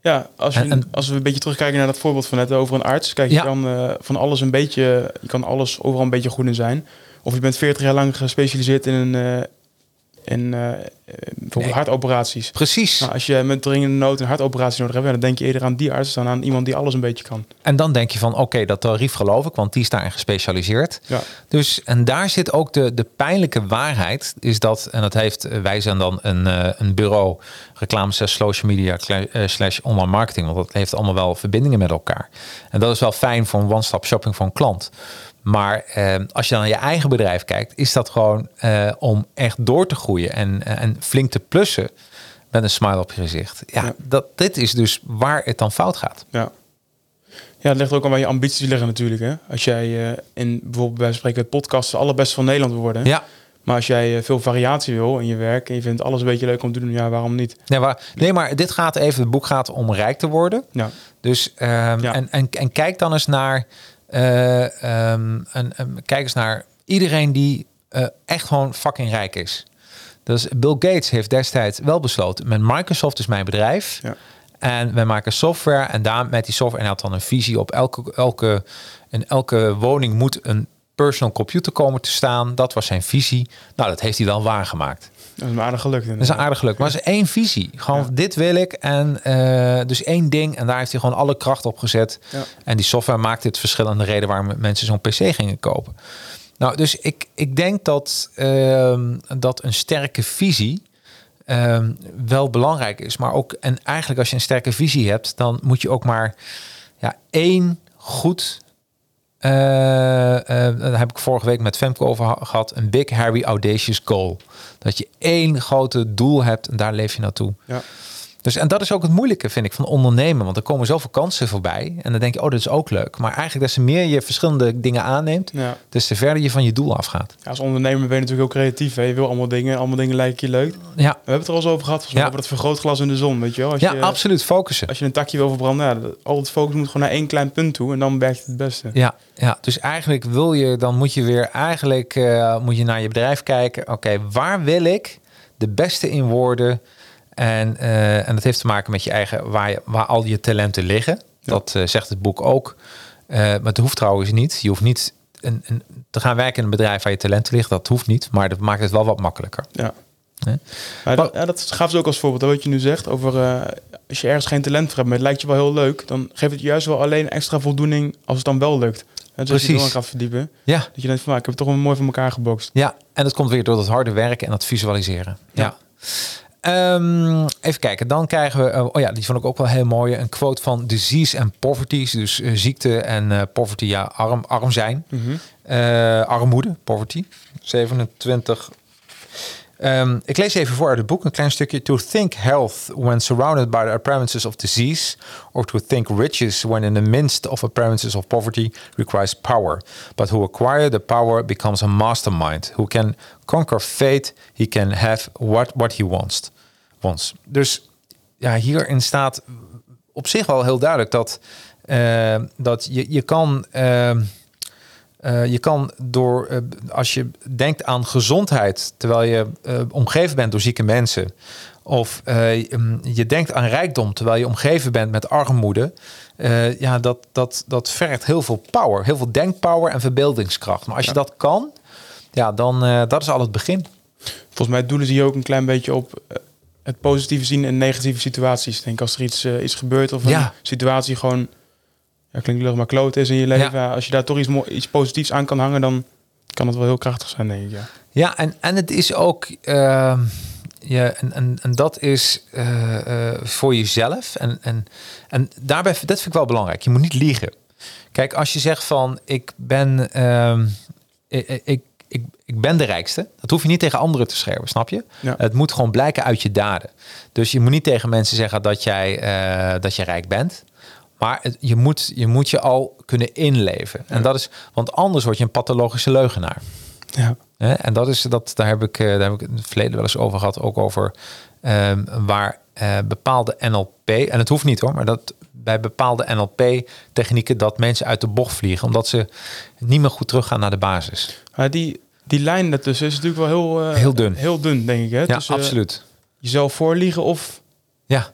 Ja, als, je,
En- en-
als we een beetje terugkijken naar dat voorbeeld van net over een arts. Kijk, je
Ja.
kan eh, van alles een beetje, je kan alles overal een beetje goed in zijn. Of je bent 40 jaar lang gespecialiseerd in een eh, in eh, eh, bijvoorbeeld
Nee.
hartoperaties.
Precies.
Nou, als je met dringende nood een hartoperatie nodig hebt, dan denk je eerder aan die arts dan aan iemand die alles een beetje kan.
En dan denk je van oké, dat tarief geloof ik, want die is daarin gespecialiseerd.
Ja.
Dus en daar zit ook de, de pijnlijke waarheid, is dat, en dat heeft, eh, wij zijn dan een, eh, een bureau reclame slash social media slash online marketing, want dat heeft allemaal wel verbindingen met elkaar. En dat is wel fijn voor een one-stop shopping voor een klant. Maar eh, als je dan naar je eigen bedrijf kijkt, is dat gewoon eh, om echt door te groeien en, eh, en flink te plussen met een smile op je gezicht. Ja,
Ja.
Dat, dit is dus waar het dan fout gaat.
Ja. Ja, het ligt ook aan waar je ambities liggen natuurlijk. Hè? Als jij eh, in bijvoorbeeld bij spreken het podcast de allerbeste van Nederland wil worden.
Ja,
Maar als jij veel variatie wil in je werk en je vindt alles een beetje leuk om te doen, ja, waarom niet?
Nee, maar, nee, maar dit gaat even, het boek gaat om rijk te worden.
Ja,
Dus ehm,
Ja.
en, en, en kijk dan eens naar, en, en kijk eens naar iedereen die eh, echt gewoon fucking rijk is. Dus Bill Gates heeft destijds wel besloten, met Microsoft is mijn bedrijf.
Ja.
En wij maken software en daar met die software en hij had dan een visie op elke, elke, in elke woning moet een personal computer komen te staan. Dat was zijn visie. Nou, dat heeft hij wel waargemaakt.
Dat is me aardig gelukt.
Dat is een aardig geluk. Maar het is één visie. Gewoon
Ja.
dit wil ik. En eh, dus één ding. En daar heeft hij gewoon alle kracht op gezet.
Ja.
En die software maakt het verschil aan de reden waarom mensen zo'n PC gingen kopen. Nou, dus ik, ik denk dat, ehm, dat een sterke visie ehm, wel belangrijk is. Maar ook, en eigenlijk als je een sterke visie hebt, dan moet je ook maar ja, één goed. Eh, eh, daar heb ik vorige week met Femke over ha- gehad. Een big, hairy, audacious goal. Dat je één grote doel hebt en daar leef je naartoe.
Ja.
Dus, en dat is ook het moeilijke, vind ik, van ondernemen. Want er komen zoveel kansen voorbij. En dan denk je, oh, dat is ook leuk. Maar eigenlijk, des te meer je verschillende dingen aanneemt,
Ja.
des te verder je van je doel afgaat.
Ja, als ondernemer ben je natuurlijk ook creatief. Hè? Je wil allemaal dingen, allemaal dingen lijken je leuk. We
Ja,
hebben het er al eens over gehad, volgens
Ja.
over het vergrootglas in de zon, weet je wel. Als
ja
je,
absoluut. Focussen.
Als je een takje wil verbranden, ja, al het focus moet gewoon naar één klein punt toe en dan werkt het het beste.
Ja, ja, dus eigenlijk wil je, dan moet je weer eigenlijk eh, moet je naar je bedrijf kijken. Oké, waar wil ik de beste in worden? En, eh, en dat heeft te maken met je eigen, waar, je, waar al je talenten liggen. Dat eh, zegt het boek ook. Eh, maar het hoeft trouwens niet. Je hoeft niet een, een, te gaan werken in een bedrijf waar je talenten liggen. Dat hoeft niet, maar dat maakt het wel wat makkelijker.
Ja.
Hè?
Ja, dat, ja, dat gaf ze ook als voorbeeld, wat je nu zegt, over als je ergens geen talent voor hebt, maar het lijkt je wel heel leuk, dan geeft het juist wel alleen extra voldoening als het dan wel lukt. En dus je dan gaat verdiepen,
Ja,
dat je denkt van, nou, ik heb het toch wel mooi van elkaar gebokst.
Ja, en dat komt weer door het harde werken en dat visualiseren. Ja. Ehm, even kijken, dan krijgen we, eh, oh ja, die vond ik ook wel heel mooi, een quote van disease and poverty, dus eh, ziekte en eh, poverty, ja, arm, arm zijn, Eh, armoede, poverty, 27. Ehm, ik lees even voor uit het boek een klein stukje. To think health when surrounded by the appearances of disease, or to think riches when in the midst of appearances of poverty requires power. But who acquire the power becomes a mastermind who can conquer fate. He can have what, what he wants. Dus ja, hierin staat op zich wel heel duidelijk dat, eh, dat je, je kan. eh, eh, je kan door, eh, als je denkt aan gezondheid, terwijl je omgeven bent door zieke mensen, of mm, je denkt aan rijkdom, terwijl je omgeven bent met armoede, ja, dat, dat, dat vergt heel veel power, heel veel denkpower en verbeeldingskracht. Maar als je dat kan, ja, dan dat is al het begin.
Volgens mij doelen ze hier ook een klein beetje op het positieve zien in negatieve situaties. Denk als er iets uh, is gebeurd of een
Ja.
situatie gewoon ja, klinkt lullig, maar kloot is in je leven.
Ja.
Als je daar toch iets, iets positiefs aan kan hangen, dan kan het wel heel krachtig zijn, denk ik. Ja.
Ja, en, en het is ook, eh, ja, en, en, en dat is eh, eh, voor jezelf. En, en, en daarbij, dat vind ik wel belangrijk. Je moet niet liegen. Kijk, als je zegt van, ik ben, ehm, ik, ik, ik, ben de rijkste. Dat hoef je niet tegen anderen te schermen, snap je?
Ja.
Het moet gewoon blijken uit je daden. Dus je moet niet tegen mensen zeggen dat jij, eh, dat je rijk bent. Maar het, je, moet, je moet je al kunnen inleven. En dat is, want anders word je een pathologische leugenaar.
Ja.
En dat is dat, daar heb ik, eh, daar heb ik in het verleden wel eens over gehad, ook over ehm, waar eh, bepaalde NLP, en het hoeft niet hoor, maar dat bij bepaalde NLP-technieken dat mensen uit de bocht vliegen, omdat ze niet meer goed teruggaan naar de basis.
Maar die, die lijn daartussen is natuurlijk wel heel, eh,
Heel dun.
Heel dun, denk ik. Hè?
Ja,
Tussen, eh,
absoluut.
jezelf voorliegen of...
Ja,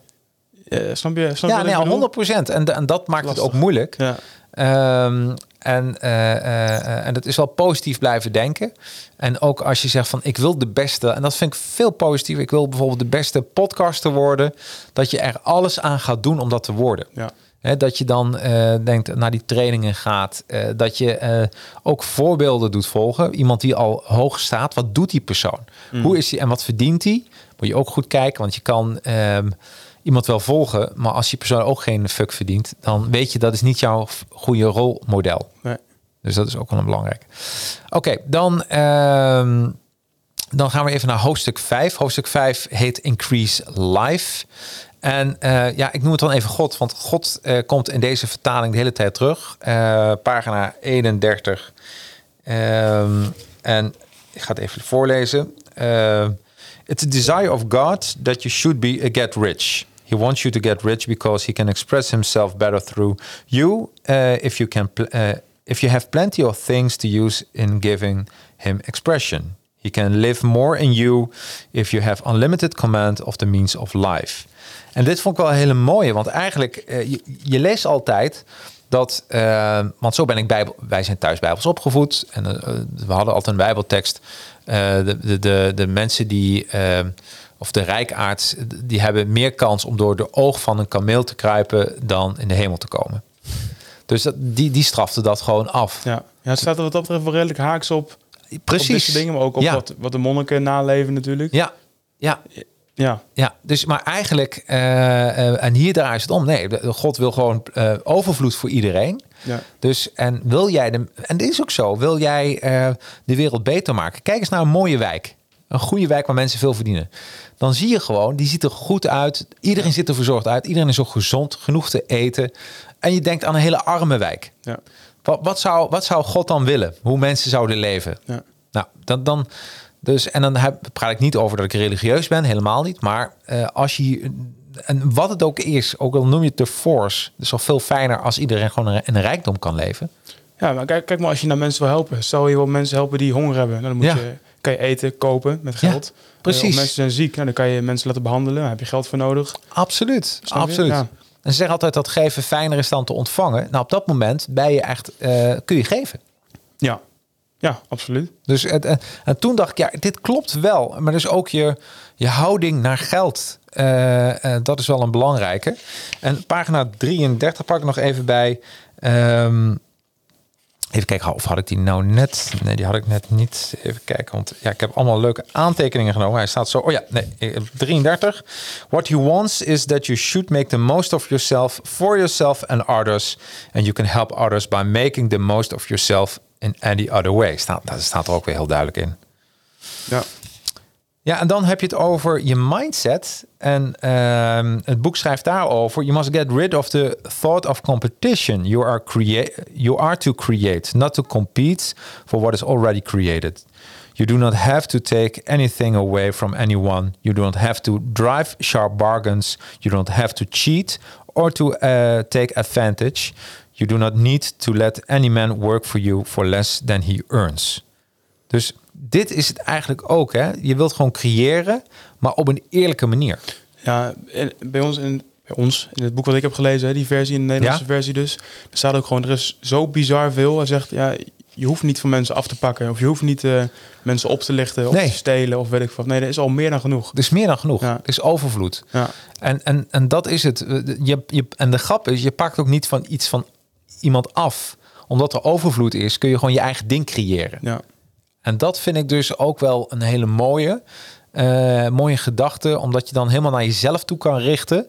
eh, snap je? Snap
ja nee,
ik bedoel?
100 procent. En, en dat maakt het ook moeilijk.
Ja.
Ehm, en, en dat is wel positief blijven denken. En ook als je zegt van ik wil de beste, en dat vind ik veel positiever. Ik wil bijvoorbeeld de beste podcaster worden. Dat je er alles aan gaat doen om dat te worden.
Ja.
Hè, dat je dan eh, denkt naar die trainingen gaat. eh, dat je eh, ook voorbeelden doet volgen. Iemand die al hoog staat. Wat doet die persoon? Hoe is hij en wat verdient hij? Moet je ook goed kijken. Want je kan ehm, iemand wel volgen. Maar als die persoon ook geen fuck verdient. Dan weet je dat is niet jouw goede rolmodel.
Nee.
Dus dat is ook wel een belangrijk. Oké, dan, ehm, dan gaan we even naar hoofdstuk 5. Hoofdstuk 5 heet Increase Life. En eh, ja, ik noem het dan even God, want God eh, komt in deze vertaling de hele tijd terug. Eh, pagina 31. Ehm, en ik ga het even voorlezen. Eh, It's a desire of God that you should be a get rich. He wants you to get rich because he can express himself better through you if you can if you have plenty of things to use in giving him expression. He can live more in you if you have unlimited command of the means of life. En dit vond ik wel een hele mooie, want eigenlijk eh, je, je leest altijd dat, eh, want zo ben ik bijbel, wij zijn thuis bijbels opgevoed en eh, we hadden altijd een bijbeltekst. De, de, de, de mensen die, of de rijkaards, die hebben meer kans om door de oog van een kameel te kruipen dan in de hemel te komen. Dus dat, die, die strafte dat gewoon af.
Ja. ja, het staat er wat dat betreft wel redelijk haaks op.
Precies.
dingen, maar ook op
ja.
wat, wat de monniken naleven natuurlijk.
Ja, ja,
Ja.
ja. Dus, maar eigenlijk, eh, eh, en hier draait het om. Nee, God wil gewoon eh, overvloed voor iedereen.
Ja.
Dus en wil jij de, en dit is ook zo, wil jij de wereld beter maken? Kijk eens naar een mooie wijk. Een goede wijk waar mensen veel verdienen. Dan zie je gewoon, die ziet er goed uit. Iedereen ziet er verzorgd uit. Iedereen is ook gezond, genoeg te eten. En je denkt aan een hele arme wijk.
Ja.
Wat, wat, zou, wat zou God dan willen? Hoe mensen zouden leven?
Ja.
Nou, dan, dan, dus, en dan heb, praat ik niet over dat ik religieus ben, helemaal niet. Maar eh, als je, en wat het ook is, ook al noem je het de force, is toch veel fijner als iedereen gewoon een rijkdom kan leven.
Ja, maar kijk, kijk maar als je naar mensen wil helpen. Stel je wil mensen helpen die honger hebben. Nou, dan moet
Ja.
je, kan je eten, kopen met
Ja,
geld.
precies.
Eh, of mensen zijn ziek, nou, dan kan je mensen laten behandelen. Daar heb je geld voor nodig.
Absoluut, absoluut.
Ja.
En ze zeggen altijd dat geven fijner is dan te ontvangen. Nou, op dat moment ben je echt, eh, kun je geven.
Ja, absoluut.
Dus en, en toen dacht ik, ja, dit klopt wel. Maar dus ook je, je houding naar geld. eh, eh, dat is wel een belangrijke. En pagina 33 pak ik nog even bij. Ehm, even kijken, of had ik die nou net? Nee, die had ik net niet. Even kijken, want ja, ik heb allemaal leuke aantekeningen genomen. Hij staat zo. Oh ja, nee, eh, 33. What he wants is that you should make the most of yourself for yourself and others. And you can help others by making the most of yourself in any other way. Staat, dat staat er ook weer heel duidelijk in.
Ja.
Ja, en dan heb je het over je mindset. En ehm, het boek schrijft daarover. You must get rid of the thought of competition. You are, crea- you are to create, not to compete for what is already created. You do not have to take anything away from anyone. You do not have to drive sharp bargains. You don't have to cheat or to uh, take advantage. You do not need to let any man work for you for less than he earns. Dus dit is het eigenlijk ook. Hè? Je wilt gewoon creëren, maar op een eerlijke manier.
Ja, en bij ons in, bij ons, in het boek wat ik heb gelezen, hè, die versie, in de Nederlandse
Ja?
versie dus, er staat ook gewoon, er is zo bizar veel. Hij zegt, ja, je hoeft niet van mensen af te pakken. Of je hoeft niet eh, mensen op te lichten of
Nee.
te stelen of weet ik wat. Nee, er is al meer dan genoeg.
Er is meer dan genoeg.
Ja.
Er is overvloed.
Ja,
En, en, en dat is het. Je, je, en de grap is, je pakt ook niet van iets van iemand af. Omdat er overvloed is, kun je gewoon je eigen ding creëren.
ja.
En dat vind ik dus ook wel een hele mooie, eh, mooie gedachte. Omdat je dan helemaal naar jezelf toe kan richten.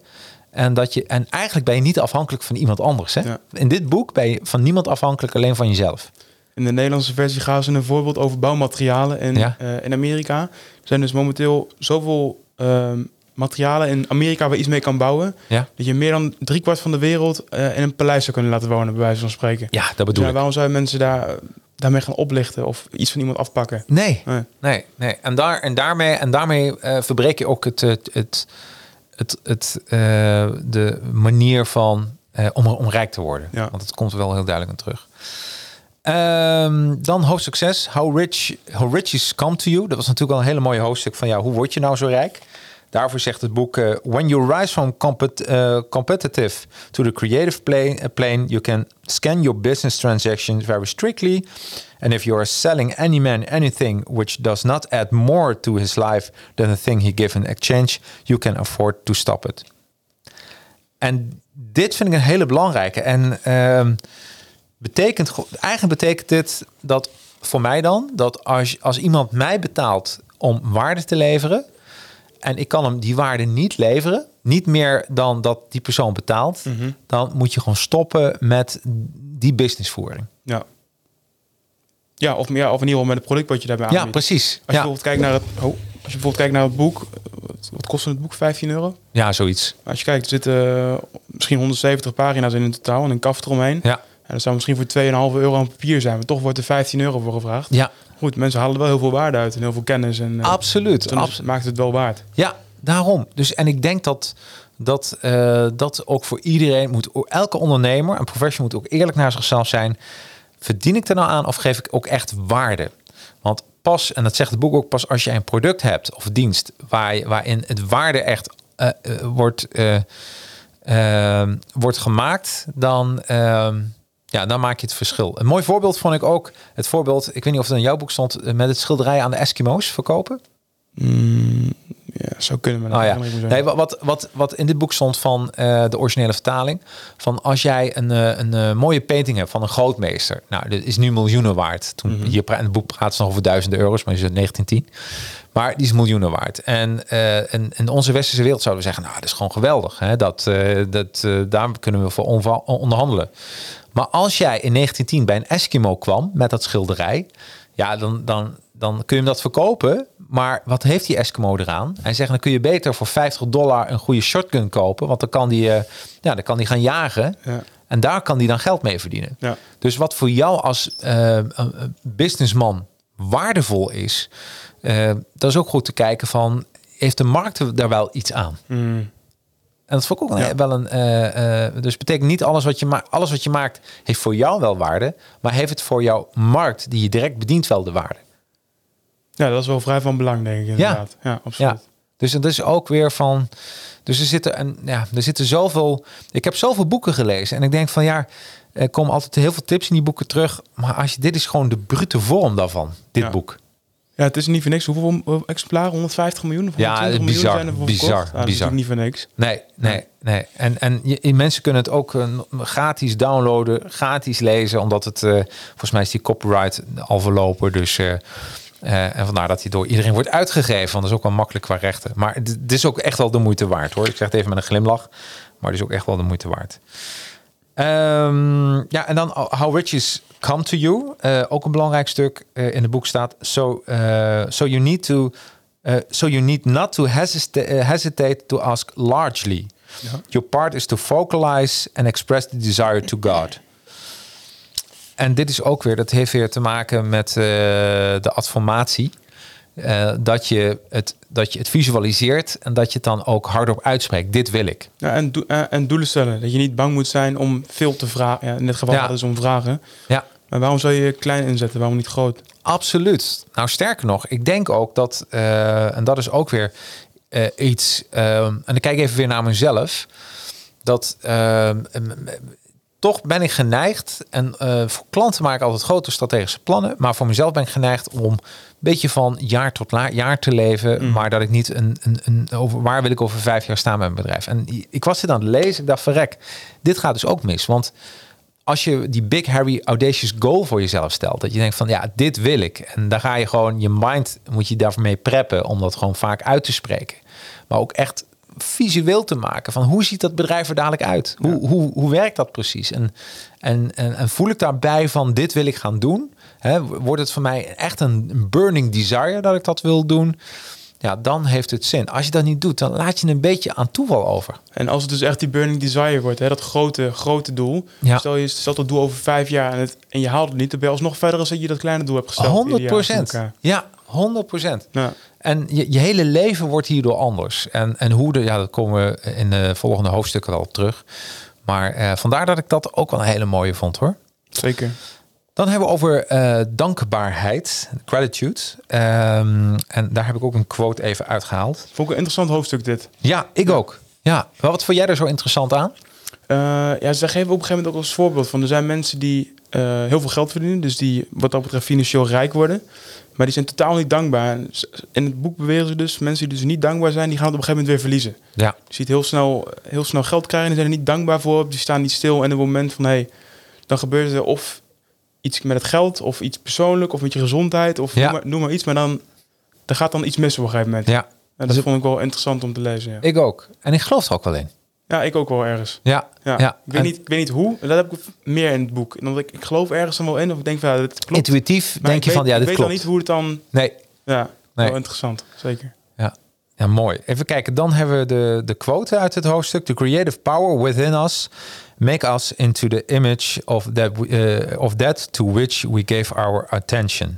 En, dat je, en eigenlijk ben je niet afhankelijk van iemand anders. Hè?
Ja.
In dit boek ben je van niemand afhankelijk, alleen van jezelf.
In de Nederlandse versie gaan ze een voorbeeld over bouwmaterialen. En
Ja.
eh, in Amerika er zijn dus momenteel zoveel ehm, materialen in Amerika waar je iets mee kan bouwen.
Ja,
Dat je meer dan driekwart van de wereld eh, in een paleis zou kunnen laten wonen, bij wijze van spreken.
ja dat bedoel
ja,
ik.
waarom zou je mensen daar, daarmee gaan oplichten of iets van iemand afpakken?
Nee,
Nee.
nee, nee. En, daar, en daarmee, en daarmee eh, verbreek je ook het, het, het, het, het, eh, de manier van eh, om, om rijk te worden.
Ja.
Want het komt er wel heel duidelijk aan terug. Ehm, dan hoofdstuk 6. How, rich, how riches come to you. Dat was natuurlijk wel een hele mooie hoofdstuk van ja, hoe word je nou zo rijk? Daarvoor zegt het boek: eh, When you rise from eh, competitive to the creative plane, you can scan your business transactions very strictly. And if you are selling any man anything which does not add more to his life than the thing he gives in exchange, you can afford to stop it. En dit vind ik een hele belangrijke. En ehm, betekent, eigenlijk betekent dit dat voor mij dan, dat als, als iemand mij betaalt om waarde te leveren, en ik kan hem die waarde niet leveren, niet meer dan dat die persoon betaalt, dan moet je gewoon stoppen met die businessvoering.
Ja. Ja, of, ja, of in ieder geval met het product wat je daarbij
Ja,
aanbiedt.
precies.
Als je,
Ja,
bijvoorbeeld kijkt naar het, oh, als je bijvoorbeeld kijkt naar het boek, wat, wat kost het boek? 15 euro?
ja zoiets.
Als je kijkt, er zitten eh, misschien 170 pagina's in in totaal en een kaft eromheen.
Ja,
En dat zou misschien voor 2,5 euro aan papier zijn, maar toch wordt er 15 euro voor gevraagd.
ja
Goed, mensen halen er wel heel veel waarde uit en heel veel kennis. En, eh,
absoluut.
dan maakt het wel waard.
Ja, daarom. Dus en ik denk dat dat, eh, dat ook voor iedereen moet, elke ondernemer en professional moet ook eerlijk naar zichzelf zijn. Verdien ik er nou aan of geef ik ook echt waarde? Want pas, en dat zegt het boek ook, pas als je een product hebt of dienst waar, je- waarin het waarde echt eh, wordt, wordt gemaakt, dan, eh, ja, dan maak je het verschil. Een mooi voorbeeld vond ik ook het voorbeeld, ik weet niet of het in jouw boek stond, eh, met het schilderij aan de Eskimo's verkopen.
Ja, zou kunnen. Maar
Nou
dat
ja, nee, wat, wat, wat in dit boek stond van eh, de originele vertaling. Van als jij een, eh, een mooie painting hebt van een grootmeester. Nou, dit is nu miljoenen waard. Toen
Mhm.
hier in het boek praat ze nog over duizenden euro's, maar is het 1910. Maar die is miljoenen waard. En eh, in, in onze westerse wereld zouden we zeggen, nou, dat is gewoon geweldig. Hè? Dat, dat, eh, daar kunnen we voor onderhandelen. Maar als jij in 1910 bij een Eskimo kwam met dat schilderij, ja, dan, dan, dan kun je hem dat verkopen. Maar wat heeft die Eskimo eraan? Hij zegt, dan kun je beter voor 50 dollar een goede shotgun kopen, want dan kan die, eh, ja, dan kan die gaan jagen.
Ja.
En daar kan die dan geld mee verdienen.
Ja.
Dus wat voor jou als eh, een businessman waardevol is, eh, dat is ook goed te kijken van, heeft de markt daar wel iets aan?
Mm.
En dat vond ik ook
Ja.
wel een. eh, eh, dus betekent niet alles wat je maakt. Alles wat je maakt heeft voor jou wel waarde, maar heeft het voor jouw markt die je direct bedient wel de waarde.
ja, dat is wel vrij van belang, denk ik inderdaad. Ja, absoluut.
Ja. Dus dat is ook weer van. Dus er zitten en ja, er zitten zoveel. Ik heb zoveel boeken gelezen en ik denk van ja, er komen altijd heel veel tips in die boeken terug. Maar als je dit is gewoon de brute vorm daarvan. Dit
Ja.
boek.
Ja, het is niet voor niks. Hoeveel exemplaren? 150 miljoen? Of
Ja,
120 miljoen
bizar,
zijn er voor
bizar,
is
bizar.
natuurlijk niet voor niks.
Nee, nee, nee. En, en je, mensen kunnen het ook eh, gratis downloaden, gratis lezen, omdat het, eh, volgens mij is die copyright al verlopen. Dus, eh, en vandaar dat hij door iedereen wordt uitgegeven. Want dat is ook wel makkelijk qua rechten. Maar het is ook echt wel de moeite waard hoor. Ik zeg het even met een glimlach. Maar het is ook echt wel de moeite waard. Ehm, ja, en dan How Riches Come to You. Eh, ook een belangrijk stuk eh, in het boek staat. So, eh, so you need to... so you need not to hesita- hesitate to ask largely. Your part is to vocalize and express the desire to God. En dit is ook weer, dat heeft weer te maken met de adformatie. Eh, dat, je het, dat je het visualiseert en dat je het dan ook hardop uitspreekt. Dit wil ik.
Ja, en, do- eh, en doelen stellen. Dat je niet bang moet zijn om veel te vragen. Ja, in dit geval
Ja.
het dus om vragen.
Ja,
Maar waarom zou je klein inzetten? Waarom niet groot?
absoluut. Nou, sterker nog, ik denk ook dat, eh, en dat is ook weer iets, eh, en dan kijk ik even weer naar mezelf, dat eh, m- m- toch ben ik geneigd, en eh, voor klanten maak ik altijd grote strategische plannen, maar voor mezelf ben ik geneigd om een beetje van jaar tot jaar te leven, maar dat ik niet een, een, een over waar wil ik over vijf jaar staan met mijn bedrijf. En ik was dit aan het lezen, ik dacht verrek, dit gaat dus ook mis, want als je die big, hairy, audacious goal voor jezelf stelt, dat je denkt van ja, dit wil ik. En dan ga je gewoon je mind, moet je daarmee preppen om dat gewoon vaak uit te spreken. Maar ook echt visueel te maken van hoe ziet dat bedrijf er dadelijk uit? Hoe, hoe, hoe werkt dat precies? En, en, en, en voel ik daarbij van dit wil ik gaan doen? Hè, wordt het voor mij echt een burning desire dat ik dat wil doen? Ja, dan heeft het zin. Als je dat niet doet, dan laat je een beetje aan toeval over.
En als het dus echt die burning desire wordt, hè, dat grote, grote doel.
Ja.
Stel je stelt dat doel over vijf jaar en, het, en je haalt het niet, dan ben je alsnog verder als dat je dat kleine doel hebt gesteld.
100
ieder jaar met
procent.
elkaar.
Ja, 100 procent.
Ja.
En je, je hele leven wordt hierdoor anders. En, en hoe de, ja, dat komen we in de volgende hoofdstukken wel op terug. Maar eh, vandaar dat ik dat ook wel een hele mooie vond hoor.
Zeker.
Dan hebben we over eh, dankbaarheid, gratitude. Ehm, en daar heb ik ook een quote even uitgehaald.
Vond ik een interessant hoofdstuk dit.
Ja, ik ook. Ja, wel, wat vond jij er zo interessant aan?
Eh, ja, ze geven op een gegeven moment ook als voorbeeld van... er zijn mensen die eh, heel veel geld verdienen... dus die wat dat betreft financieel rijk worden... maar die zijn totaal niet dankbaar. In het boek beweren ze dus... mensen die dus niet dankbaar zijn... die gaan het op een gegeven moment weer verliezen.
Ja,
Je ziet heel snel, heel snel geld krijgen... en die zijn er niet dankbaar voor. Die staan niet stil. En op het moment van... hey, dan gebeurt er of iets met het geld... of iets persoonlijk... of met je gezondheid... of
Ja.
noem, maar, noem maar iets. Maar dan er gaat dan iets mis op een gegeven moment.
ja,
En dat vond ik wel interessant om te lezen. Ja,
ik ook. En ik geloof er ook wel in.
Ja ik ook wel ergens.
Ja,
Ja.
ja.
Ik, weet
En
niet, ik weet niet hoe. Dat heb ik meer in het boek. Omdat ik, ik geloof ergens dan wel in. Of ik denk van ja, dat klopt.
Intuïtief
Maar
denk je van ja, dit
Ik weet
klopt.
dan niet hoe het dan...
Nee,
Ja,
Nee.
wel interessant. Zeker.
Ja. ja, mooi. Even kijken, dan hebben we de, de quote uit het hoofdstuk. The creative power within us make us into the image of that, we- eh, of that to which we gave our attention.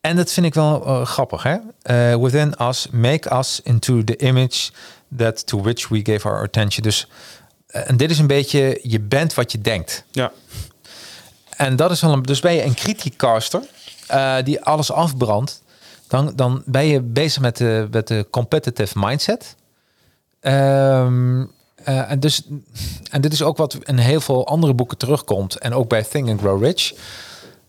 En dat vind ik wel eh, grappig, hè? Eh, within us make us into the image that to which we gave our attention. Dus, eh, en dit is een beetje, je bent wat je denkt.
Ja,
En dat is wel een, dus ben je een criticaster eh, die alles afbrandt, dan, dan ben je bezig met de, met de competitive mindset. Ehm, eh, en, dus, en dit is ook wat in heel veel andere boeken terugkomt. En ook bij Think and Grow Rich.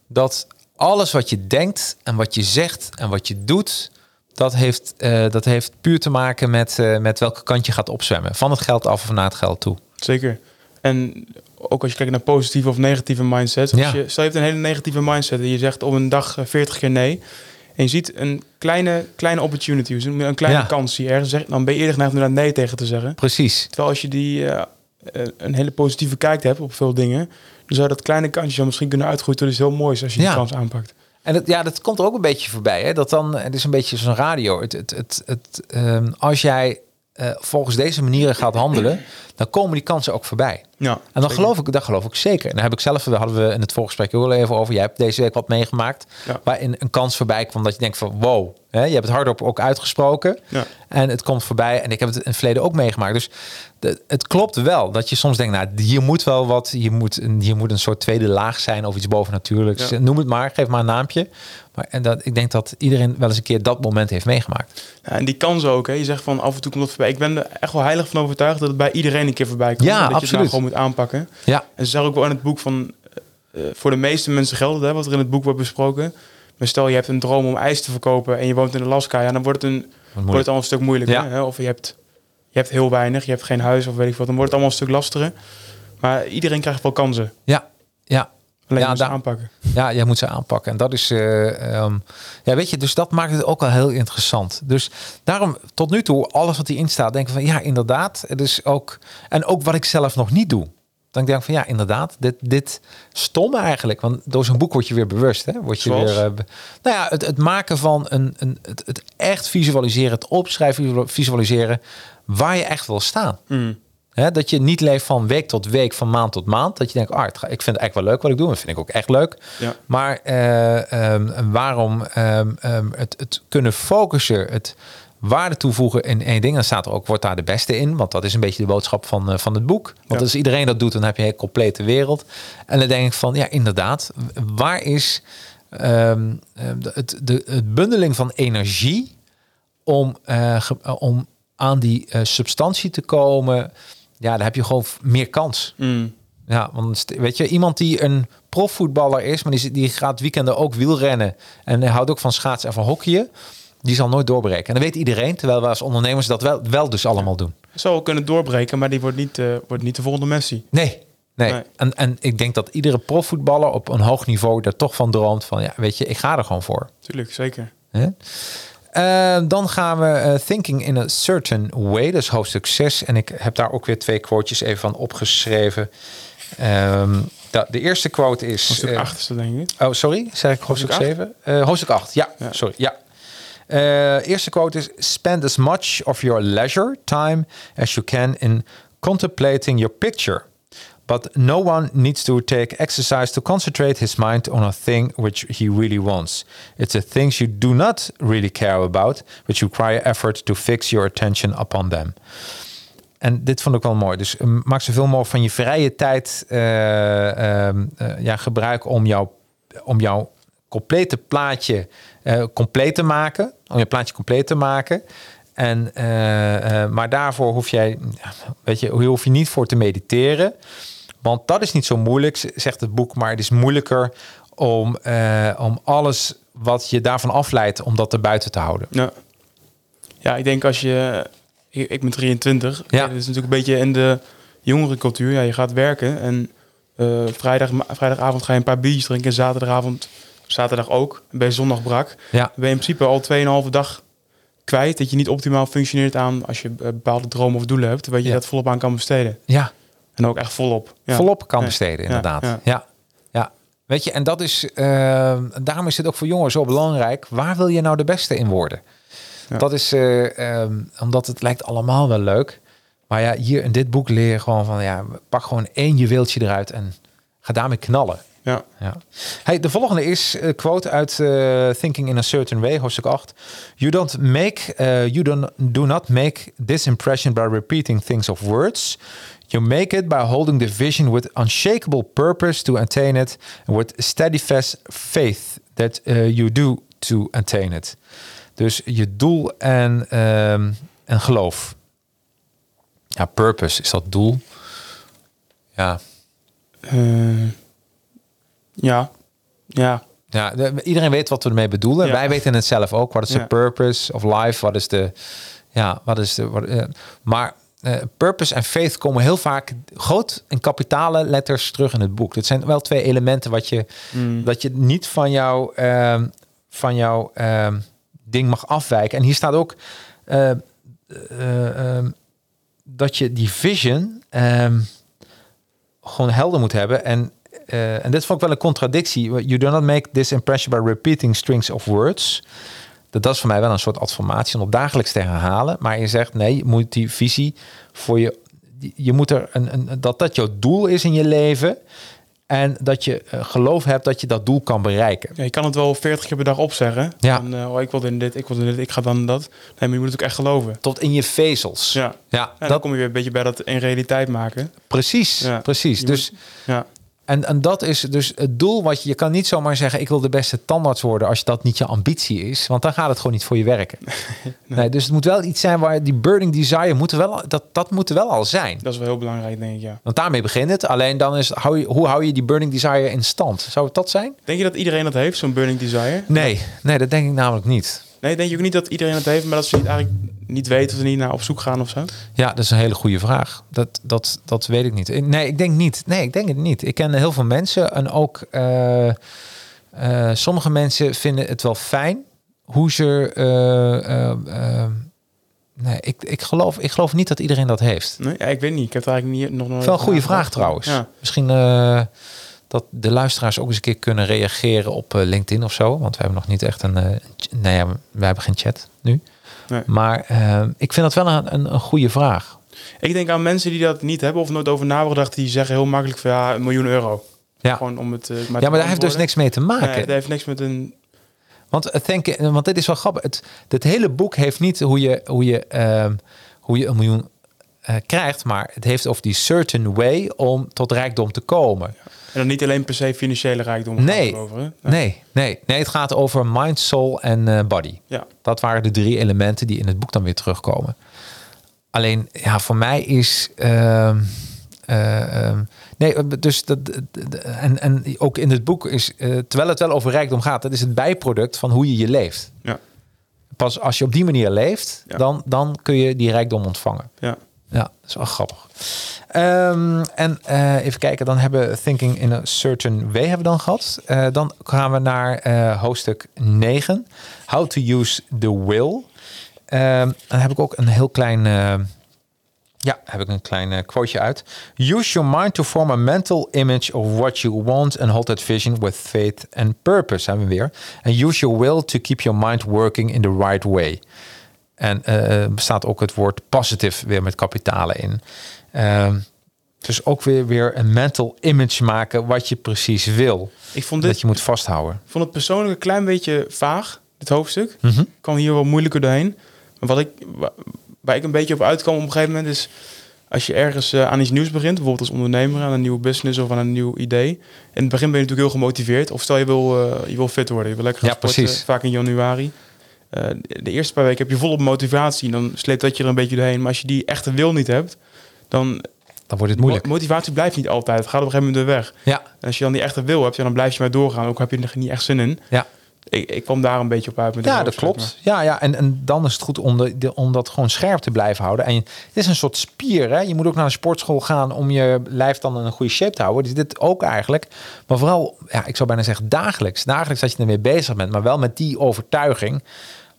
Dat alles wat je denkt en wat je zegt en wat je doet, dat heeft, eh, dat heeft puur te maken met, eh, met welke kant je gaat opzwemmen. Van het geld af of naar het geld toe.
zeker. En ook als je kijkt naar positieve of negatieve mindsets. Als
Ja.
je, stel je hebt een hele negatieve mindset en je zegt op een dag eh, 40 keer nee. En je ziet een kleine, kleine opportunity, dus een kleine
Ja.
kans die ergens zegt. Dan ben je eerder geneigd om daar nee tegen te zeggen.
Precies.
Terwijl als je die eh, eh, een hele positieve kijk hebt op veel dingen. Dan zou dat kleine kansje dan misschien kunnen uitgroeien tot iets heel moois als je
Ja.
die kans aanpakt.
En ja, dat komt er ook een beetje voorbij. Hè? Dat dan, het is een beetje zo'n radio. Het, het, het, ehm, als jij eh, volgens deze manieren gaat handelen, dan komen die kansen ook voorbij.
Ja,
En dan geloof ik, dat geloof ik zeker. En daar heb ik zelf, daar hadden we in het voorgesprek ook al even over. Jij hebt deze week wat meegemaakt,
Ja.
waarin een kans voorbij kwam dat je denkt van wow, hè, je hebt het hardop ook uitgesproken.
Ja.
En het komt voorbij. En ik heb het in het verleden ook meegemaakt. Dus de, het klopt wel dat je soms denkt, nou, hier moet wel wat, hier moet, een, hier moet een soort tweede laag zijn of iets bovennatuurlijks. Noem het maar, geef maar een naampje. Maar en dat, ik denk dat iedereen wel eens een keer dat moment heeft meegemaakt.
Ja, en die kans ook. Hè. Je zegt van af en toe komt het voorbij. Ik ben er echt wel heilig van overtuigd dat het bij iedereen een keer voorbij komt.
Ja,
dat je het nou gewoon moet aanpakken.
Ja,
En ze zeggen ook wel in het boek van... eh, eh, voor de meeste mensen geldt het, hè, wat er in het boek wordt besproken. Maar stel je hebt een droom om ijs te verkopen en je woont in Alaska. Ja, dan wordt het, een, wordt het al een stuk moeilijker.
Ja.
Hè? Of je hebt, je hebt heel weinig, je hebt geen huis of weet ik wat. Dan wordt het allemaal een stuk lastiger. Maar iedereen krijgt wel kansen.
ja, ja.
Alleen
Ja,
moet ze aanpakken.
Ja, jij moet ze aanpakken. En dat is, eh, ehm, ja, weet je, dus dat maakt het ook wel heel interessant. Dus daarom, tot nu toe, alles wat hierin staat, denk ik van ja, inderdaad. Het is ook, en ook wat ik zelf nog niet doe. Dan denk ik van ja, inderdaad, dit, dit stom eigenlijk. Want door zo'n boek word je weer bewust. Hè? Word je
Zoals?
weer, eh, nou ja, het, het maken van een, een het, het echt visualiseren, het opschrijven, visualiseren waar je echt wil staan.
Mm.
Hè, dat je niet leeft van week tot week, van maand tot maand. Dat je denkt, ah, ik vind het eigenlijk wel leuk wat ik doe. Dat vind ik ook echt leuk.
Ja.
Maar eh, ehm, waarom ehm, ehm, het, het kunnen focussen, het waarde toevoegen in één ding. Dan staat er ook, wordt daar de beste in. Want dat is een beetje de boodschap van, eh, van het boek. Want
Ja.
als iedereen dat doet, dan heb je een complete wereld. En dan denk ik van, ja, inderdaad. Waar is de, het, de, het bundeling van energie om, eh, om aan die substantie te komen? Ja, dan heb je gewoon meer kans.
Mm.
Ja, want weet je, iemand die een profvoetballer is, maar die, die gaat weekenden ook wielrennen en houdt ook van schaatsen en van hockeyen, die zal nooit doorbreken. En dat weet iedereen, terwijl we als ondernemers dat wel, wel dus allemaal doen.
Zou wel kunnen doorbreken, maar die wordt niet, eh, wordt niet de volgende Messi.
Nee, nee.
Nee.
En, en ik denk dat iedere profvoetballer op een hoog niveau er toch van droomt van, ja, weet je, ik ga er gewoon voor.
Tuurlijk, zeker.
Hè? Eh, dan gaan we eh, Thinking in a Certain Way, dat is hoofdstuk 6. En ik heb daar ook weer twee quotejes even van opgeschreven. Ehm, de, de eerste quote is...
Hoofdstuk
eh,
8 is dat denk ik.
Oh, sorry, zeg ik hoofdstuk
Hoofdstuk
7? Eh hoofdstuk 8, ja,
Ja.
sorry, ja. Eh, eerste quote is: Spend as much of your leisure time as you can in contemplating your picture. But no one needs to take exercise to concentrate his mind on a thing which he really wants. It's the things you do not really care about, which require effort to fix your attention upon them. En dit vond ik wel mooi. Dus eh, maak zoveel mogelijk van je vrije tijd eh, ja, gebruik om, jou, om jouw complete plaatje compleet te maken. Om je plaatje compleet te maken. En, maar daarvoor hoef jij, weet je, hoef je niet voor te mediteren. Want dat is niet zo moeilijk, zegt het boek. Maar het is moeilijker om, eh, om alles wat je daarvan afleidt, om dat er buiten te houden.
Ja. ja, ik denk als je... Ik, ik ben 23.
Ja.
Dat is natuurlijk een beetje in de jongere cultuur. Ja, je gaat werken en eh, vrijdag, vrijdagavond ga je een paar biertjes drinken. En zaterdagavond, zaterdag ook. En ben je zondag brak.
Ja,
Dan ben je in principe al 2,5 dag kwijt. Dat je niet optimaal functioneert aan als je eh, bepaalde dromen of doelen hebt. Terwijl je
Ja.
dat volop aan kan besteden.
ja.
En ook echt volop. Ja.
volop kan besteden, inderdaad. Ja,
ja.
Weet je, en dat is, eh, daarom is het ook voor jongeren zo belangrijk. Waar wil je nou de beste in worden? Dat is, eh, ehm, omdat het lijkt allemaal wel leuk. Maar ja, hier in dit boek leer je gewoon van, ja, pak gewoon één juweeltje eruit en ga daarmee knallen.
Ja.
Ja. Hey, de volgende is een quote uit eh, Thinking in a Certain Way, hoofdstuk 8. You don't make, eh, you don't, do not make this impression by repeating things of words. You make it by holding the vision with unshakable purpose to attain it, and with steadfast faith that eh, you do to attain it. Dus je doel en, ehm, en geloof. Ja, purpose is dat doel. Ja,
Eh, ja. Ja.
Ja, de- iedereen weet wat we ermee bedoelen.
Ja.
Wij weten het zelf ook. Wat is de
Ja.
purpose of life? Wat is de. Ja, wat is de. Wat, eh, maar eh, purpose en faith komen heel vaak groot in kapitale letters terug in het boek. Dat zijn wel twee elementen wat je. Dat je niet van jouw. ehm, van jouw ehm, ding mag afwijken. En hier staat ook. eh, eh, ehm, dat je die vision. gewoon helder moet hebben. En, en dit vond ik wel een contradictie. You do not make this impression by repeating strings of words. Dat, dat is voor mij wel een soort adformatie om op dagelijks te herhalen. Maar je zegt nee, je moet die visie voor je. Je moet er een, een dat dat jouw doel is in je leven. En dat je eh, geloof hebt dat je dat doel kan bereiken.
Ja, je kan het wel 40 keer per dag opzeggen.
Ja.
Eh, oh, ik wil in dit, ik wil in dit, ik ga dan dat. Nee, maar je moet het ook echt geloven.
Tot in je vezels.
Ja.
ja
En dan kom je weer een beetje bij dat in realiteit maken.
precies.
Ja.
precies.
Je
Dus
Ja.
En, en dat is dus het doel wat je... Je kan niet zomaar zeggen, ik wil de beste tandarts worden... als dat niet je ambitie is. Want dan gaat het gewoon niet voor je werken. nee. dus het moet wel iets zijn waar die burning desire... Moet er wel, dat, dat moet er wel al zijn.
Dat is wel heel belangrijk, denk ik, ja.
Want daarmee begint het. Alleen dan is, hou je, hoe hou je die burning desire in stand? Zou het dat zijn?
Denk je dat iedereen dat heeft, zo'n burning desire?
Nee, nee dat denk ik namelijk niet.
Nee, denk je ook niet dat iedereen dat heeft, maar dat ze eigenlijk niet weten of ze niet naar op zoek gaan of zo?
Ja, dat is een hele goede vraag. Dat, dat, dat weet ik niet. Nee, ik denk niet. Nee, ik denk het niet. Ik ken heel veel mensen en ook eh, eh, sommige mensen vinden het wel fijn hoe ze. eh, nee, ik, ik, geloof, ik geloof niet dat iedereen dat heeft.
Nee, ja, ik weet niet. Ik heb het eigenlijk niet nog nooit
Wel een goede vraag trouwens.
Ja.
Misschien dat de luisteraars ook eens een keer kunnen reageren op LinkedIn of zo. Want we hebben nog niet echt een. nee, ja, we hebben geen chat nu.
Nee.
Maar eh, ik vind dat wel een, een, een goede vraag.
Ik denk aan mensen die dat niet hebben of nooit over nagedacht. Die zeggen heel makkelijk van ja, een miljoen euro.
Ja.
Gewoon om het. eh,
Ja, maar daar heeft dus niks mee te maken.
Nee, dat heeft niks met een.
Want, het denken, want dit is wel grappig. Het, dit hele boek heeft niet hoe je, hoe je, ehm, hoe je een miljoen eh, krijgt, maar het heeft over die certain way om tot rijkdom te komen.
En dan niet alleen per se financiële rijkdom.
Nee.
Over?
Nee, nee, nee, het gaat over mind, soul en eh, body.
Ja.
Dat waren de drie elementen die in het boek dan weer terugkomen. Alleen, ja, voor mij is. ehm, eh, ehm, nee, dus dat. En, en ook in het boek is. eh, terwijl het wel over rijkdom gaat, dat is het bijproduct van hoe je je leeft.
Ja.
Pas als je op die manier leeft,
Ja.
dan, dan kun je die rijkdom ontvangen.
Ja.
Ja, dat is wel grappig. Ehm, en eh, even kijken, dan hebben we Thinking in a Certain Way hebben we dan gehad. Eh, dan gaan we naar eh, hoofdstuk 9. How to use the will. Ehm, dan heb ik ook een heel klein... ja, heb ik een klein quoteje uit. Use your mind to form a mental image of what you want and hold that vision with faith and purpose. Zijn we weer. And use your will to keep your mind working in the right way. En er bestaat ook het woord positive weer met kapitalen in. Ehm, dus ook weer, weer een mental image maken wat je precies wil.
Ik vond
Dat
dit.
je moet vasthouden.
Ik vond het persoonlijk een klein beetje vaag, dit hoofdstuk.
Mhm.
Ik kwam hier wel moeilijker doorheen. Maar wat ik, wa- waar ik een beetje op uitkwam op een gegeven moment is... als je ergens eh, aan iets nieuws begint, bijvoorbeeld als ondernemer... aan een nieuwe business of aan een nieuw idee... in het begin ben je natuurlijk heel gemotiveerd. Of stel je wil, eh, je wil fit worden, je wil lekker gaan
Ja,
sporten,
precies.
vaak in januari. Eh, de eerste paar weken heb je volop motivatie... dan sleept dat je er een beetje doorheen. Maar als je die echte wil niet hebt... dan
Dan wordt het moeilijk.
mo- motivatie blijft niet altijd. Het gaat op een gegeven moment weer weg.
Ja,
En als je dan die echte wil hebt, ja, dan blijf je maar doorgaan. Ook heb je er niet echt zin in.
ja.
Ik, ik kwam daar een beetje op uit met
ja dat klopt. Ja, ja. En, en dan is het goed om, de, de- om dat gewoon scherp te blijven houden. En je- het is een soort spier. Hè? Je moet ook naar een sportschool gaan om je lijf dan in een goede shape te houden. Dus dit ook eigenlijk. Maar vooral, ja, ik zou bijna zeggen dagelijks. Dagelijks dat je ermee bezig bent. Maar wel met die overtuiging.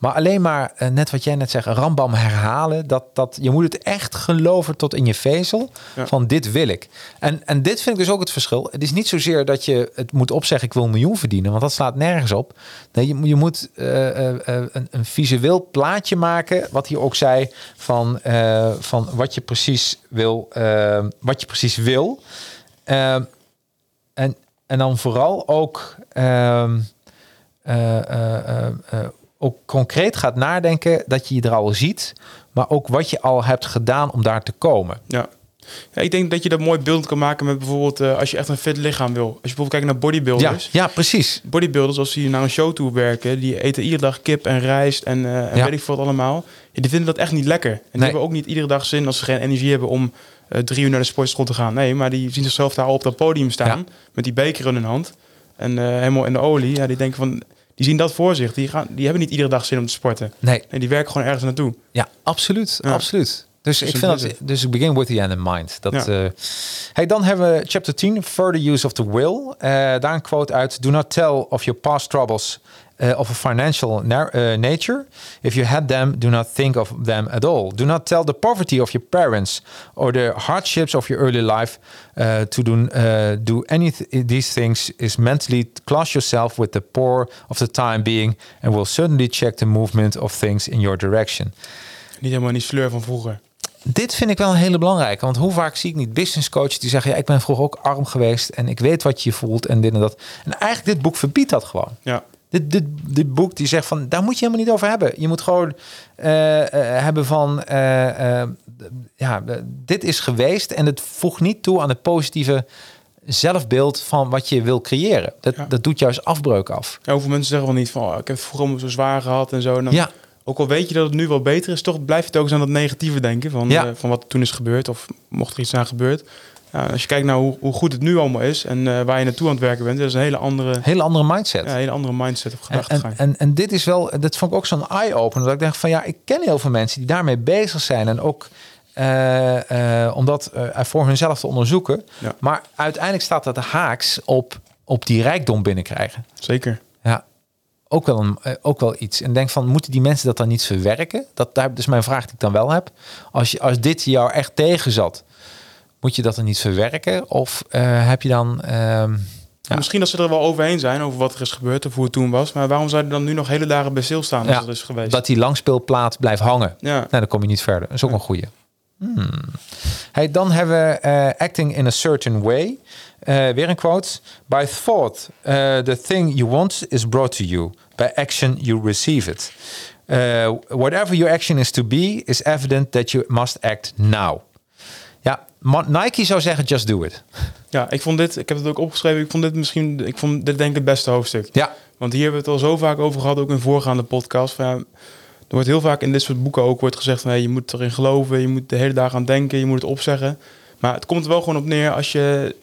Maar alleen maar, eh, net wat jij net zegt, rambam herhalen. Dat, dat, je moet het echt geloven tot in je vezel.
Ja.
Van dit wil ik. En, en dit vind ik dus ook het verschil. Het is niet zozeer dat je het moet opzeggen, ik wil een miljoen verdienen. Want dat slaat nergens op. Nee, je, je moet eh, een, een visueel plaatje maken. Wat hij ook zei. Van, van wat je precies wil. wat je precies wil. En, en dan vooral ook, ehm, eh, eh, eh, eh, ook concreet gaat nadenken dat je je er al ziet, maar ook wat je al hebt gedaan om daar te komen.
Ja. ja. Ik denk dat je dat mooi beeld kan maken met bijvoorbeeld eh, als je echt een fit lichaam wil. Als je bijvoorbeeld kijkt naar bodybuilders.
ja, precies.
Bodybuilders, als die naar een show toe werken, die eten iedere dag kip en rijst en, eh, en
Ja.
weet ik veel wat allemaal. Ja, die vinden dat echt niet lekker. En die
Nee.
hebben ook niet iedere dag zin als ze geen energie hebben om eh, drie uur naar de sportschool te gaan. Nee, maar die zien zichzelf daar al op dat podium staan met die beker in hun hand en helemaal in de olie. Ja, die denken van, die zien dat voor zich. Die, gaan, die hebben niet iedere dag zin om te sporten.
Nee,
Nee, die werken gewoon ergens naartoe.
ja, absoluut,
Ja.
absoluut. Dus ik vind dat, dus ik begin with the end in mind. Dat,
Ja.
eh, hey, dan hebben we chapter 10, further use of the will. Eh, daar een quote uit: Do not tell of your past troubles uh, of a financial na- uh, nature. If you had them, do not think of them at all. Do not tell the poverty of your parents or the hardships of your early life. Uh, to do, do any th- these things is mentally class yourself with the poor of the time being, and will certainly check the movement of things in your direction.
Niet helemaal die sleur van vroeger.
Dit vind ik wel een hele belangrijke. Want hoe vaak zie ik niet business coaches die zeggen... ja, ik ben vroeger ook arm geweest en ik weet wat je voelt en dit en dat. En eigenlijk dit boek verbiedt dat gewoon.
Ja.
Dit, dit, dit boek die zegt van, daar moet je helemaal niet over hebben. Je moet gewoon eh, eh, hebben van, eh, ja, dit is geweest en het voegt niet toe aan het positieve zelfbeeld van wat je wil creëren. Dat,
Ja.
dat doet juist afbreuk af.
Ja, hoeveel mensen zeggen wel niet van, oh, ik heb het vroeger allemaal zo zwaar gehad en zo. En dan,
Ja,
Ook al weet je dat het nu wel beter is, toch blijf je het ook eens aan dat negatieve denken van,
Ja.
van wat toen is gebeurd of mocht er iets aan gebeurd. Ja, als je kijkt naar hoe, hoe goed het nu allemaal is en eh, waar je naartoe aan het werken bent, dat is een hele andere,
hele andere mindset.
ja, hele andere mindset of
En,
gedachtegang.
en, en, en dit is wel, dat vond ik ook zo'n eye-opener. Dat ik denk van ja, ik ken heel veel mensen die daarmee bezig zijn. En ook eh, eh, om dat voor hunzelf te onderzoeken.
Ja.
Maar uiteindelijk staat dat haaks op, op die rijkdom binnenkrijgen.
Zeker.
Ja, ook wel, een, ook wel iets. En denk van, moeten die mensen dat dan niet verwerken? Dat daar dus mijn vraag die ik dan wel heb. Als, je, als dit jou echt tegen zat, moet je dat dan niet verwerken? Of eh, heb je dan... ehm, Ja.
Misschien dat ze er wel overheen zijn over wat er is gebeurd of hoe het toen was. Maar waarom zou je dan nu nog hele dagen bij stilstaan als
Ja,
dat is geweest?
dat die langspeelplaat blijft hangen?
ja.
Nee, dan kom je niet verder. Dat is ook een goeie. Hey, dan hebben we eh, acting in a certain way. Eh, weer een quote. By thought, the thing you want is brought to you. By action, you receive it. Whatever your action is to be, is evident that you must act now. Nike zou zeggen, just do it.
Ja, ik vond dit, ik heb het ook opgeschreven, ik vond dit misschien, ik vond dit denk ik het beste hoofdstuk.
Ja,
Want hier hebben we het al zo vaak over gehad, ook in voorgaande podcast. Van, ja, er wordt heel vaak in dit soort boeken ook wordt gezegd van hey, je moet erin geloven, je moet de hele dag aan denken, je moet het opzeggen. Maar het komt er wel gewoon op neer als je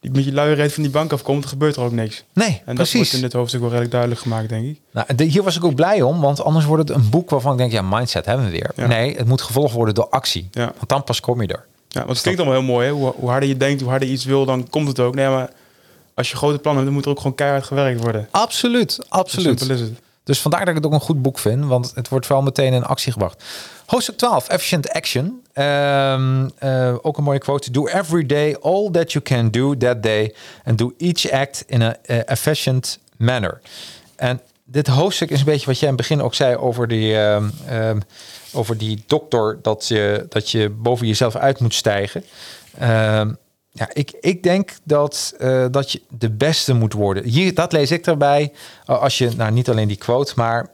met je luie reet van die bank afkomt, gebeurt er ook niks.
nee,
En dat
precies.
wordt in dit hoofdstuk wel redelijk duidelijk gemaakt, denk ik.
Nou, de- hier was ik ook blij om, want anders wordt het een boek waarvan ik denk, ja, mindset hebben we weer.
Ja.
Nee, het moet gevolgd worden door actie.
Ja.
Want dan pas kom je er.
Ja, want het klinkt allemaal heel mooi. Hè? Hoe, hoe harder je denkt, hoe harder je iets wil, dan komt het ook. Nee, maar als je grote plannen hebt, dan moet er ook gewoon keihard gewerkt worden.
Absoluut, absoluut.
simpel is het.
Dus vandaar dat ik het ook een goed boek vind, want het wordt wel meteen in actie gebracht. Hoofdstuk 12, Efficient Action. Ehm, eh, ook een mooie quote. Do every day all that you can do that day and do each act in a eh, efficient manner. En dit hoofdstuk is een beetje wat jij in het begin ook zei over die, ehm, ehm, over die dokter, dat je, dat je boven jezelf uit moet stijgen. Ehm, ja, ik, ik denk dat, eh, dat je de beste moet worden. Hier, dat lees ik erbij. Uh, Als je, nou niet alleen die quote, maar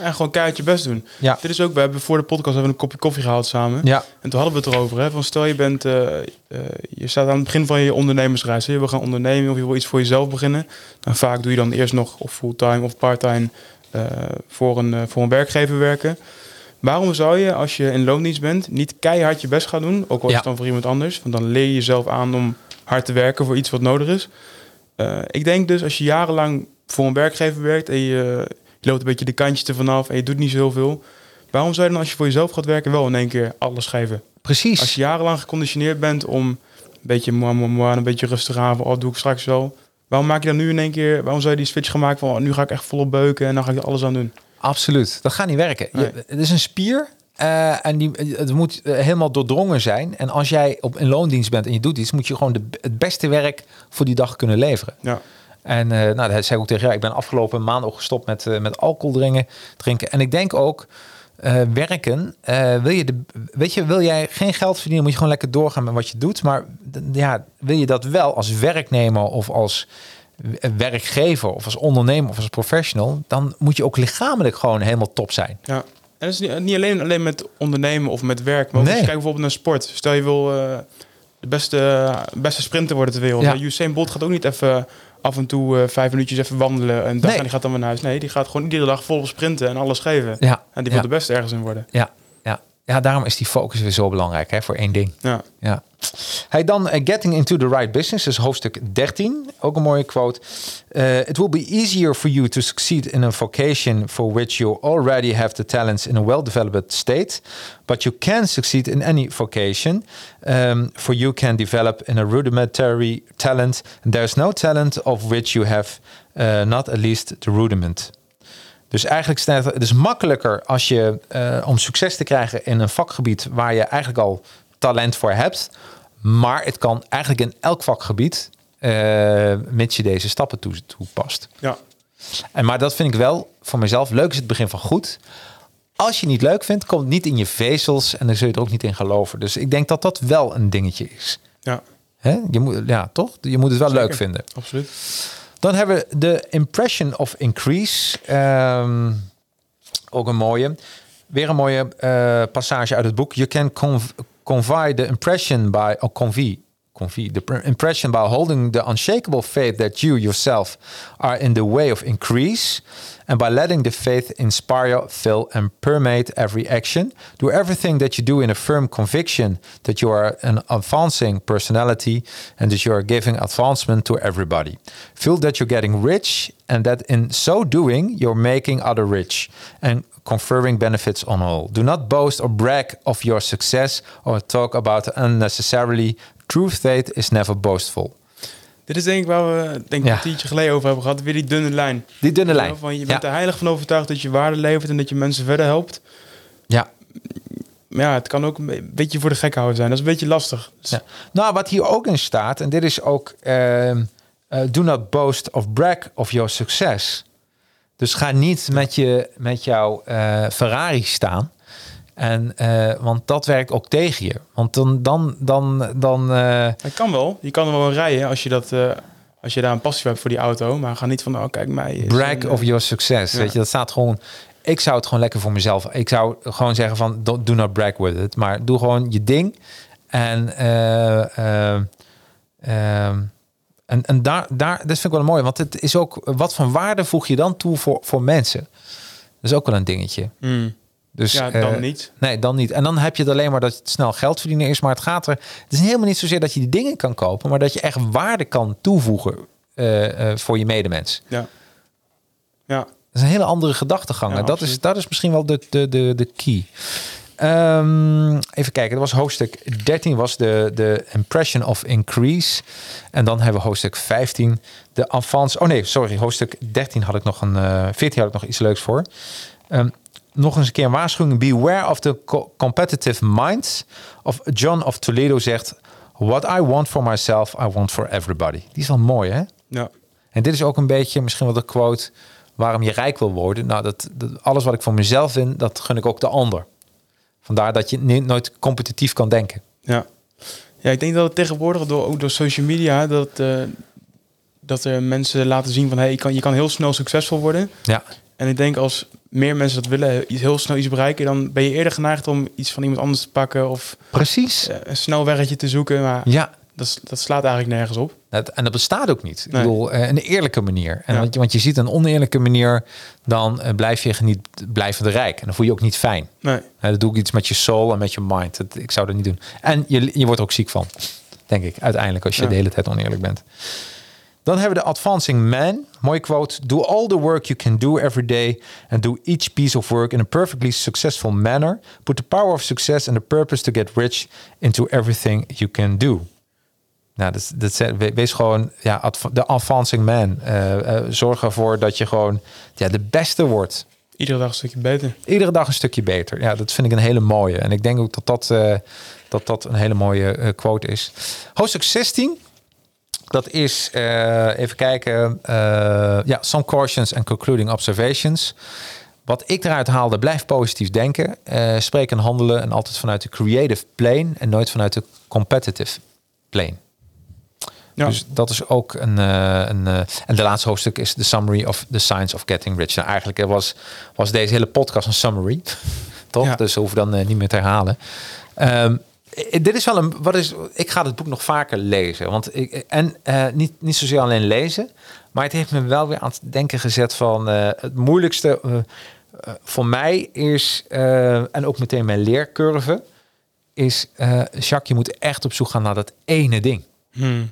En gewoon keihard je best doen.
Ja.
Dit is ook, we hebben voor de podcast hebben we een kopje koffie gehaald samen.
ja,
En toen hadden we het erover. Hè, van stel je bent, eh, eh, je staat aan het begin van je ondernemersreis. hè. Je wil gaan ondernemen of je wil iets voor jezelf beginnen. En vaak doe je dan eerst nog of fulltime of parttime eh, voor, een, voor een werkgever werken. Waarom zou je, als je in loondienst bent, niet keihard je best gaan doen? Ook al is
Ja.
het dan voor iemand anders. Want dan leer je jezelf aan om hard te werken voor iets wat nodig is. Ik denk dus, als je jarenlang voor een werkgever werkt en je, je loopt een beetje de kantjes ervan af en je doet niet zoveel. Waarom zou je dan als je voor jezelf gaat werken wel in één keer alles geven?
precies.
Als je jarenlang geconditioneerd bent om een beetje moi, moi, moi, een beetje rustig aan, oh, doe ik straks wel. Waarom maak je dan nu in één keer, waarom zou je die switch gaan maken van, oh, nu ga ik echt volop beuken en dan ga ik er alles aan doen?
Absoluut. Dat gaat niet werken. Je- het is een spier. eh, en die, het moet eh, helemaal doordrongen zijn. En als jij op een loondienst bent en je doet iets, moet je gewoon de, het beste werk voor die dag kunnen leveren.
Ja,
En eh, nou, dat zei ik ook tegen jou. Ik ben afgelopen maand ook gestopt met, eh, met alcohol drinken, drinken. En ik denk ook, eh, werken, wil je de, weet je, wil jij geen geld verdienen, moet je gewoon lekker doorgaan met wat je doet. Maar ja, wil je dat wel als werknemer of als werkgever of als ondernemer of als professional, dan moet je ook lichamelijk gewoon helemaal top zijn.
ja. En dat is niet, niet alleen, alleen met ondernemen of met werk, maar ook als je kijkt bijvoorbeeld naar sport. Stel je wil de beste, beste sprinter worden ter wereld.
Ja.
Usain Bolt gaat ook niet even af en toe eh, vijf minuutjes even wandelen en, dag
Nee.
en die gaat dan weer naar huis. Nee, die gaat gewoon iedere dag volop sprinten en alles geven.
Ja,
En die wil de beste ergens in worden.
ja, ja. daarom is die focus weer zo belangrijk hè, voor één ding.
Ja.
Ja. Hij dan eh, Getting into the Right Business, dus hoofdstuk 13. Ook een mooie quote. Eh, It will be easier for you to succeed in a vocation for which you already have the talents in a well-developed state, but you can succeed in any vocation, um, for you can develop in a rudimentary talent, and there's no talent of which you have uh, not at least the rudiment. Dus eigenlijk staat het is makkelijker als je eh, om succes te krijgen in een vakgebied waar je eigenlijk al talent voor hebt. Maar het kan eigenlijk in elk vakgebied, eh mits je deze stappen toe- toepast.
Ja.
En maar dat vind ik wel voor mezelf leuk is het begin van goed. Als je het niet leuk vindt, komt het niet in je vezels en dan zul je er ook niet in geloven. Dus ik denk dat dat wel een dingetje is.
ja,
Hè? Je moet, ja, toch? Je moet het wel
Zeker.
leuk vinden.
absoluut.
Dan hebben we de impression of increase. Ehm, ook een mooie. Weer een mooie eh, passage uit het boek. You can conv- convey the impression by or convey. Convey the pr- impression by holding the unshakable faith that you yourself are in the way of increase, and by letting the faith inspire, fill, and permeate every action. Do everything that you do in a firm conviction that you are an advancing personality and that you are giving advancement to everybody. Feel that you're getting rich, and that in so doing, you're making other rich and conferring benefits on all. Do not boast or brag of your success or talk about unnecessarily. True faith is never boastful.
Dit is denk ik waar we denk ik,
Ja.
een kwartiertje geleden over hebben gehad. Weer die dunne lijn.
Die dunne lijn.
Van, je
Ja.
bent er heilig van overtuigd dat je waarde levert en dat je mensen verder helpt.
Ja.
Maar ja, het kan ook een be- beetje voor de gek houden zijn. Dat is een beetje lastig. Dus-
Ja. Nou, wat hier ook in staat, en dit is ook, ehm, eh, do not boast of brag of your success. Dus ga niet met, je, met jouw eh, Ferrari staan. En, eh, want dat werkt ook tegen je. Want dan, dan, dan, dan
Het kan wel. Je kan er wel rijden als je, dat, eh, als je daar een passie voor hebt voor die auto. Maar ga niet van, oh kijk mij.
brag
een,
of your success.
ja.
Weet je, dat staat gewoon. Ik zou het gewoon lekker voor mezelf. Ik zou gewoon zeggen van, don't, do not brag with it. Maar doe gewoon je ding. En, eh, eh, ehm, en, en daar, daar, dat vind ik wel mooi. Want het is ook, wat van waarde voeg je dan toe voor, voor mensen? Dat is ook wel een dingetje.
Hmm.
Dus,
Ja, dan
eh,
niet.
Nee, dan niet. En dan heb je het alleen maar dat het snel geld verdienen is. Maar het gaat er. Het is helemaal niet zozeer dat je die dingen kan kopen, maar dat je echt waarde kan toevoegen eh, eh, voor je medemens.
Ja. Ja.
Dat is een hele andere gedachtegang.
Ja,
En dat, is, dat is misschien wel de, de, de, de key. Ehm, even kijken, dat was hoofdstuk 13 was de, de impression of increase. En dan hebben we hoofdstuk 15, de advance. Oh nee, sorry, hoofdstuk 13 had ik nog een, eh 14 had ik nog iets leuks voor. Ehm, nog eens een keer een waarschuwing. Beware of the co- competitive minds. Of John of Toledo zegt: What I want for myself, I want for everybody. Die is wel mooi, hè?
Ja.
En dit is ook een beetje misschien wel de quote waarom je rijk wil worden. Nou, dat, dat alles wat ik voor mezelf vind, dat gun ik ook de ander. Vandaar dat je nooit competitief kan denken.
Ja. Ja, ik denk dat het tegenwoordig door, ook door social media, dat, eh, dat er mensen laten zien van, hey, je, kan, je kan heel snel succesvol worden.
Ja,
En ik denk als meer mensen dat willen, iets- heel snel iets bereiken, dan ben je eerder geneigd om iets van iemand anders te pakken of
precies.
eh, een snel weggetje te zoeken. Maar
Ja,
dat, dat slaat eigenlijk nergens op.
dat, en dat bestaat ook niet. Ik bedoel, eh, een eerlijke manier. En
Ja.
want, je, want je ziet een oneerlijke manier, dan eh, blijf je niet blijvende rijk. En dan voel je je ook niet fijn.
Nee.
Dat doe ik iets met je soul en met je mind. Dat, ik zou dat niet doen. En je, je wordt er ook ziek van, denk ik, uiteindelijk, als je
Ja.
de hele tijd oneerlijk bent. Dan hebben we de Advancing Man. Mooie quote. Do all the work you can do every day and do each piece of work in a perfectly successful manner. Put the power of success and the purpose to get rich into everything you can do. Nou, dat, dat, wees gewoon ja, de advancing man. Eh, eh, zorg ervoor dat je gewoon ja, de beste wordt
Iedere dag een stukje beter.
iedere dag een stukje beter. Ja, dat vind ik een hele mooie. En ik denk ook dat dat, eh, dat, dat een hele mooie quote is. Hoofdstuk 16. Dat is, eh, even kijken, eh, ja, some cautions and concluding observations. Wat ik eruit haalde, blijf positief denken. eh spreek en handelen en altijd vanuit de creative plane en nooit vanuit de competitive plane.
Ja.
Dus dat is ook een. een en de laatste hoofdstuk is de summary of the science of getting rich. Nou, eigenlijk was, was deze hele podcast een summary. Toch?
Ja.
Dus we hoeven dan niet meer te herhalen. Ehm, eh, dit is wel een. Wat is, ik ga het boek nog vaker lezen. Want ik, en eh, niet, niet zozeer alleen lezen. Maar het heeft me wel weer aan het denken gezet van eh, het moeilijkste eh, eh, voor mij is, eh, en ook meteen mijn leercurve, is eh Jacques, je moet echt op zoek gaan naar dat ene ding.
Hmm,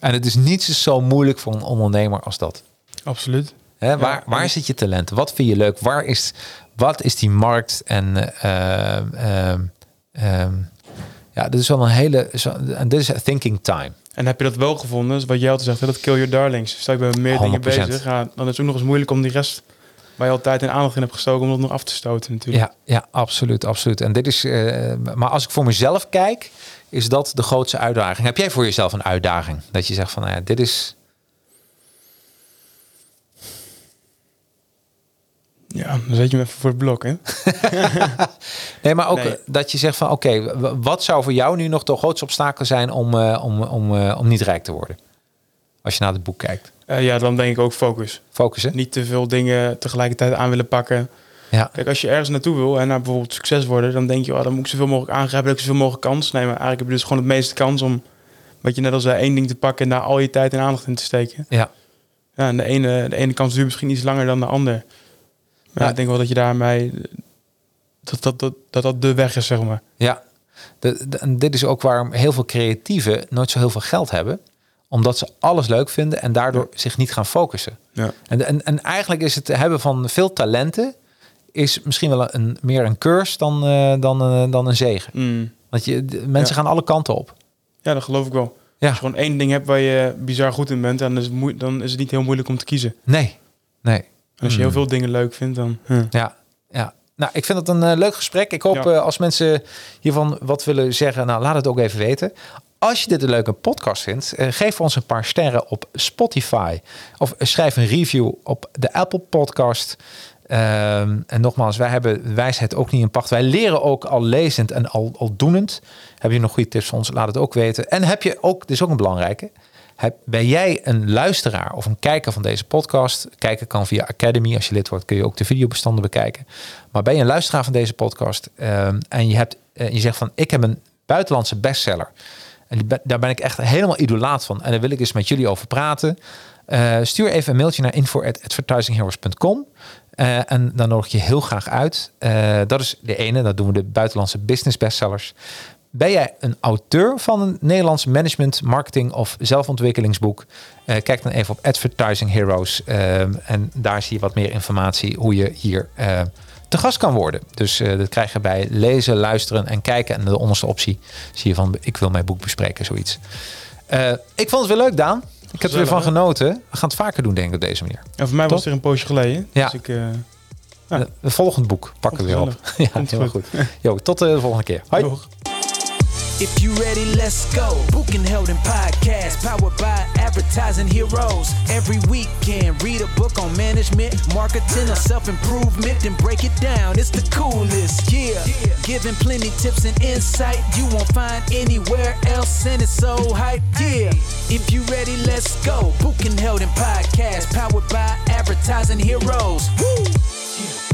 En het is niet zo moeilijk voor een ondernemer als dat.
absoluut.
Hè, waar, waar zit je talent? Wat vind je leuk? Waar is, wat is die markt? En eh, ehm, ja, dit is wel een hele. En dit is thinking time.
En heb je dat wel gevonden, dus wat jij altijd zegt, hè, dat kill your darlings. Stel je bij meer dingen
100%.
bezig, ja, dan is het ook nog eens moeilijk om die rest waar je altijd en aandacht in hebt gestoken, om dat nog af te stoten natuurlijk.
Ja, ja, absoluut, absoluut. En dit is. eh, maar als ik voor mezelf kijk, is dat de grootste uitdaging. Heb jij voor jezelf een uitdaging? Dat je zegt van, nou ja, dit is.
Ja, dan zet je hem even voor het blok, hè?
Nee, maar ook
Nee.
eh, dat je zegt van, oké, wat zou voor jou nu nog de grootste obstakel zijn om, eh, om, om, eh, om niet rijk te worden? Als je naar het boek kijkt.
Eh, ja, dan denk ik ook focus.
Focussen.
Niet te veel dingen tegelijkertijd aan willen pakken.
Ja,
Kijk, als je ergens naartoe wil en naar bijvoorbeeld succes worden, dan denk je, oh, dan moet ik zoveel mogelijk aangrijpen, heb ik zoveel mogelijk kans. Nee, maar eigenlijk heb je dus gewoon het meeste kans om, wat je net al zei, één ding te pakken en daar al je tijd en aandacht in te steken.
ja.
Ja, en de ene, de ene kans duurt misschien iets langer dan de ander. Maar
Ja.
ik denk wel dat je daarmee, dat dat, dat, dat dat de weg is, zeg maar.
Ja, de, de- en dit is ook waarom heel veel creatieven nooit zo heel veel geld hebben. Omdat ze alles leuk vinden en daardoor zich niet gaan focussen.
Ja.
En, en, en eigenlijk is het hebben van veel talenten... is misschien wel een, meer een curse dan, eh, dan, eh, dan een zegen.
Mm.
Want je, de- mensen
Ja.
gaan alle kanten op.
Ja, dat geloof ik wel.
Ja.
Als je gewoon één ding hebt waar je bizar goed in bent, dan is het, moe- dan is het niet heel moeilijk om te kiezen.
Nee, nee.
Als je heel veel dingen leuk vindt, dan... huh.
Ja, ja. Nou, ik vind het een eh, leuk gesprek. Ik hoop
Ja.
eh, als mensen hiervan wat willen zeggen, nou laat het ook even weten. Als je dit een leuke podcast vindt, eh, geef ons een paar sterren op Spotify. Of schrijf een review op de Apple Podcast. Ehm, en nogmaals, wij hebben wijsheid ook niet in pacht. Wij leren ook al lezend en al, al doenend. Heb je nog goede tips voor ons? Laat het ook weten. En heb je ook, dit is ook een belangrijke. Ben jij een luisteraar of een kijker van deze podcast? Kijken kan via Academy. Als je lid wordt kun je ook de videobestanden bekijken. Maar ben je een luisteraar van deze podcast ehm, en je, hebt, uh, je zegt van ik heb een buitenlandse bestseller. En daar ben ik echt helemaal idolaat van. En daar wil ik eens met jullie over praten. Uh, stuur even een mailtje naar info.advertisingheroes.com. Uh, en dan nodig ik je heel graag uit. Dat is de ene, dat doen we de buitenlandse business bestsellers. Ben jij een auteur van een Nederlands management, marketing of zelfontwikkelingsboek? Uh, kijk dan even op Advertising Heroes. en daar zie je wat meer informatie hoe je hier te gast kan worden. Dus dat krijg je bij lezen, luisteren en kijken. En de onderste optie zie je van ik wil mijn boek bespreken, zoiets. ik vond het weer leuk, Daan. Ik heb er weer van genoten. We gaan het vaker doen, denk ik, op deze manier.
En voor mij was het er een poosje geleden.
Ja.
Dus ik,
ja. De volgende boek pakken we weer op. ja,
goed.
goed. Jo, tot de volgende keer. Hoi.
Doeg.
If you ready, let's go. Book and Held in Podcast, powered by Advertising Heroes. Every weekend, read a book on management, marketing, or self improvement, then break it down. It's the coolest, yeah. Giving plenty tips and insight you won't find anywhere else, and it's so hype, yeah. If you ready, let's go. Book and Held in Podcast, powered by Advertising Heroes. Woo!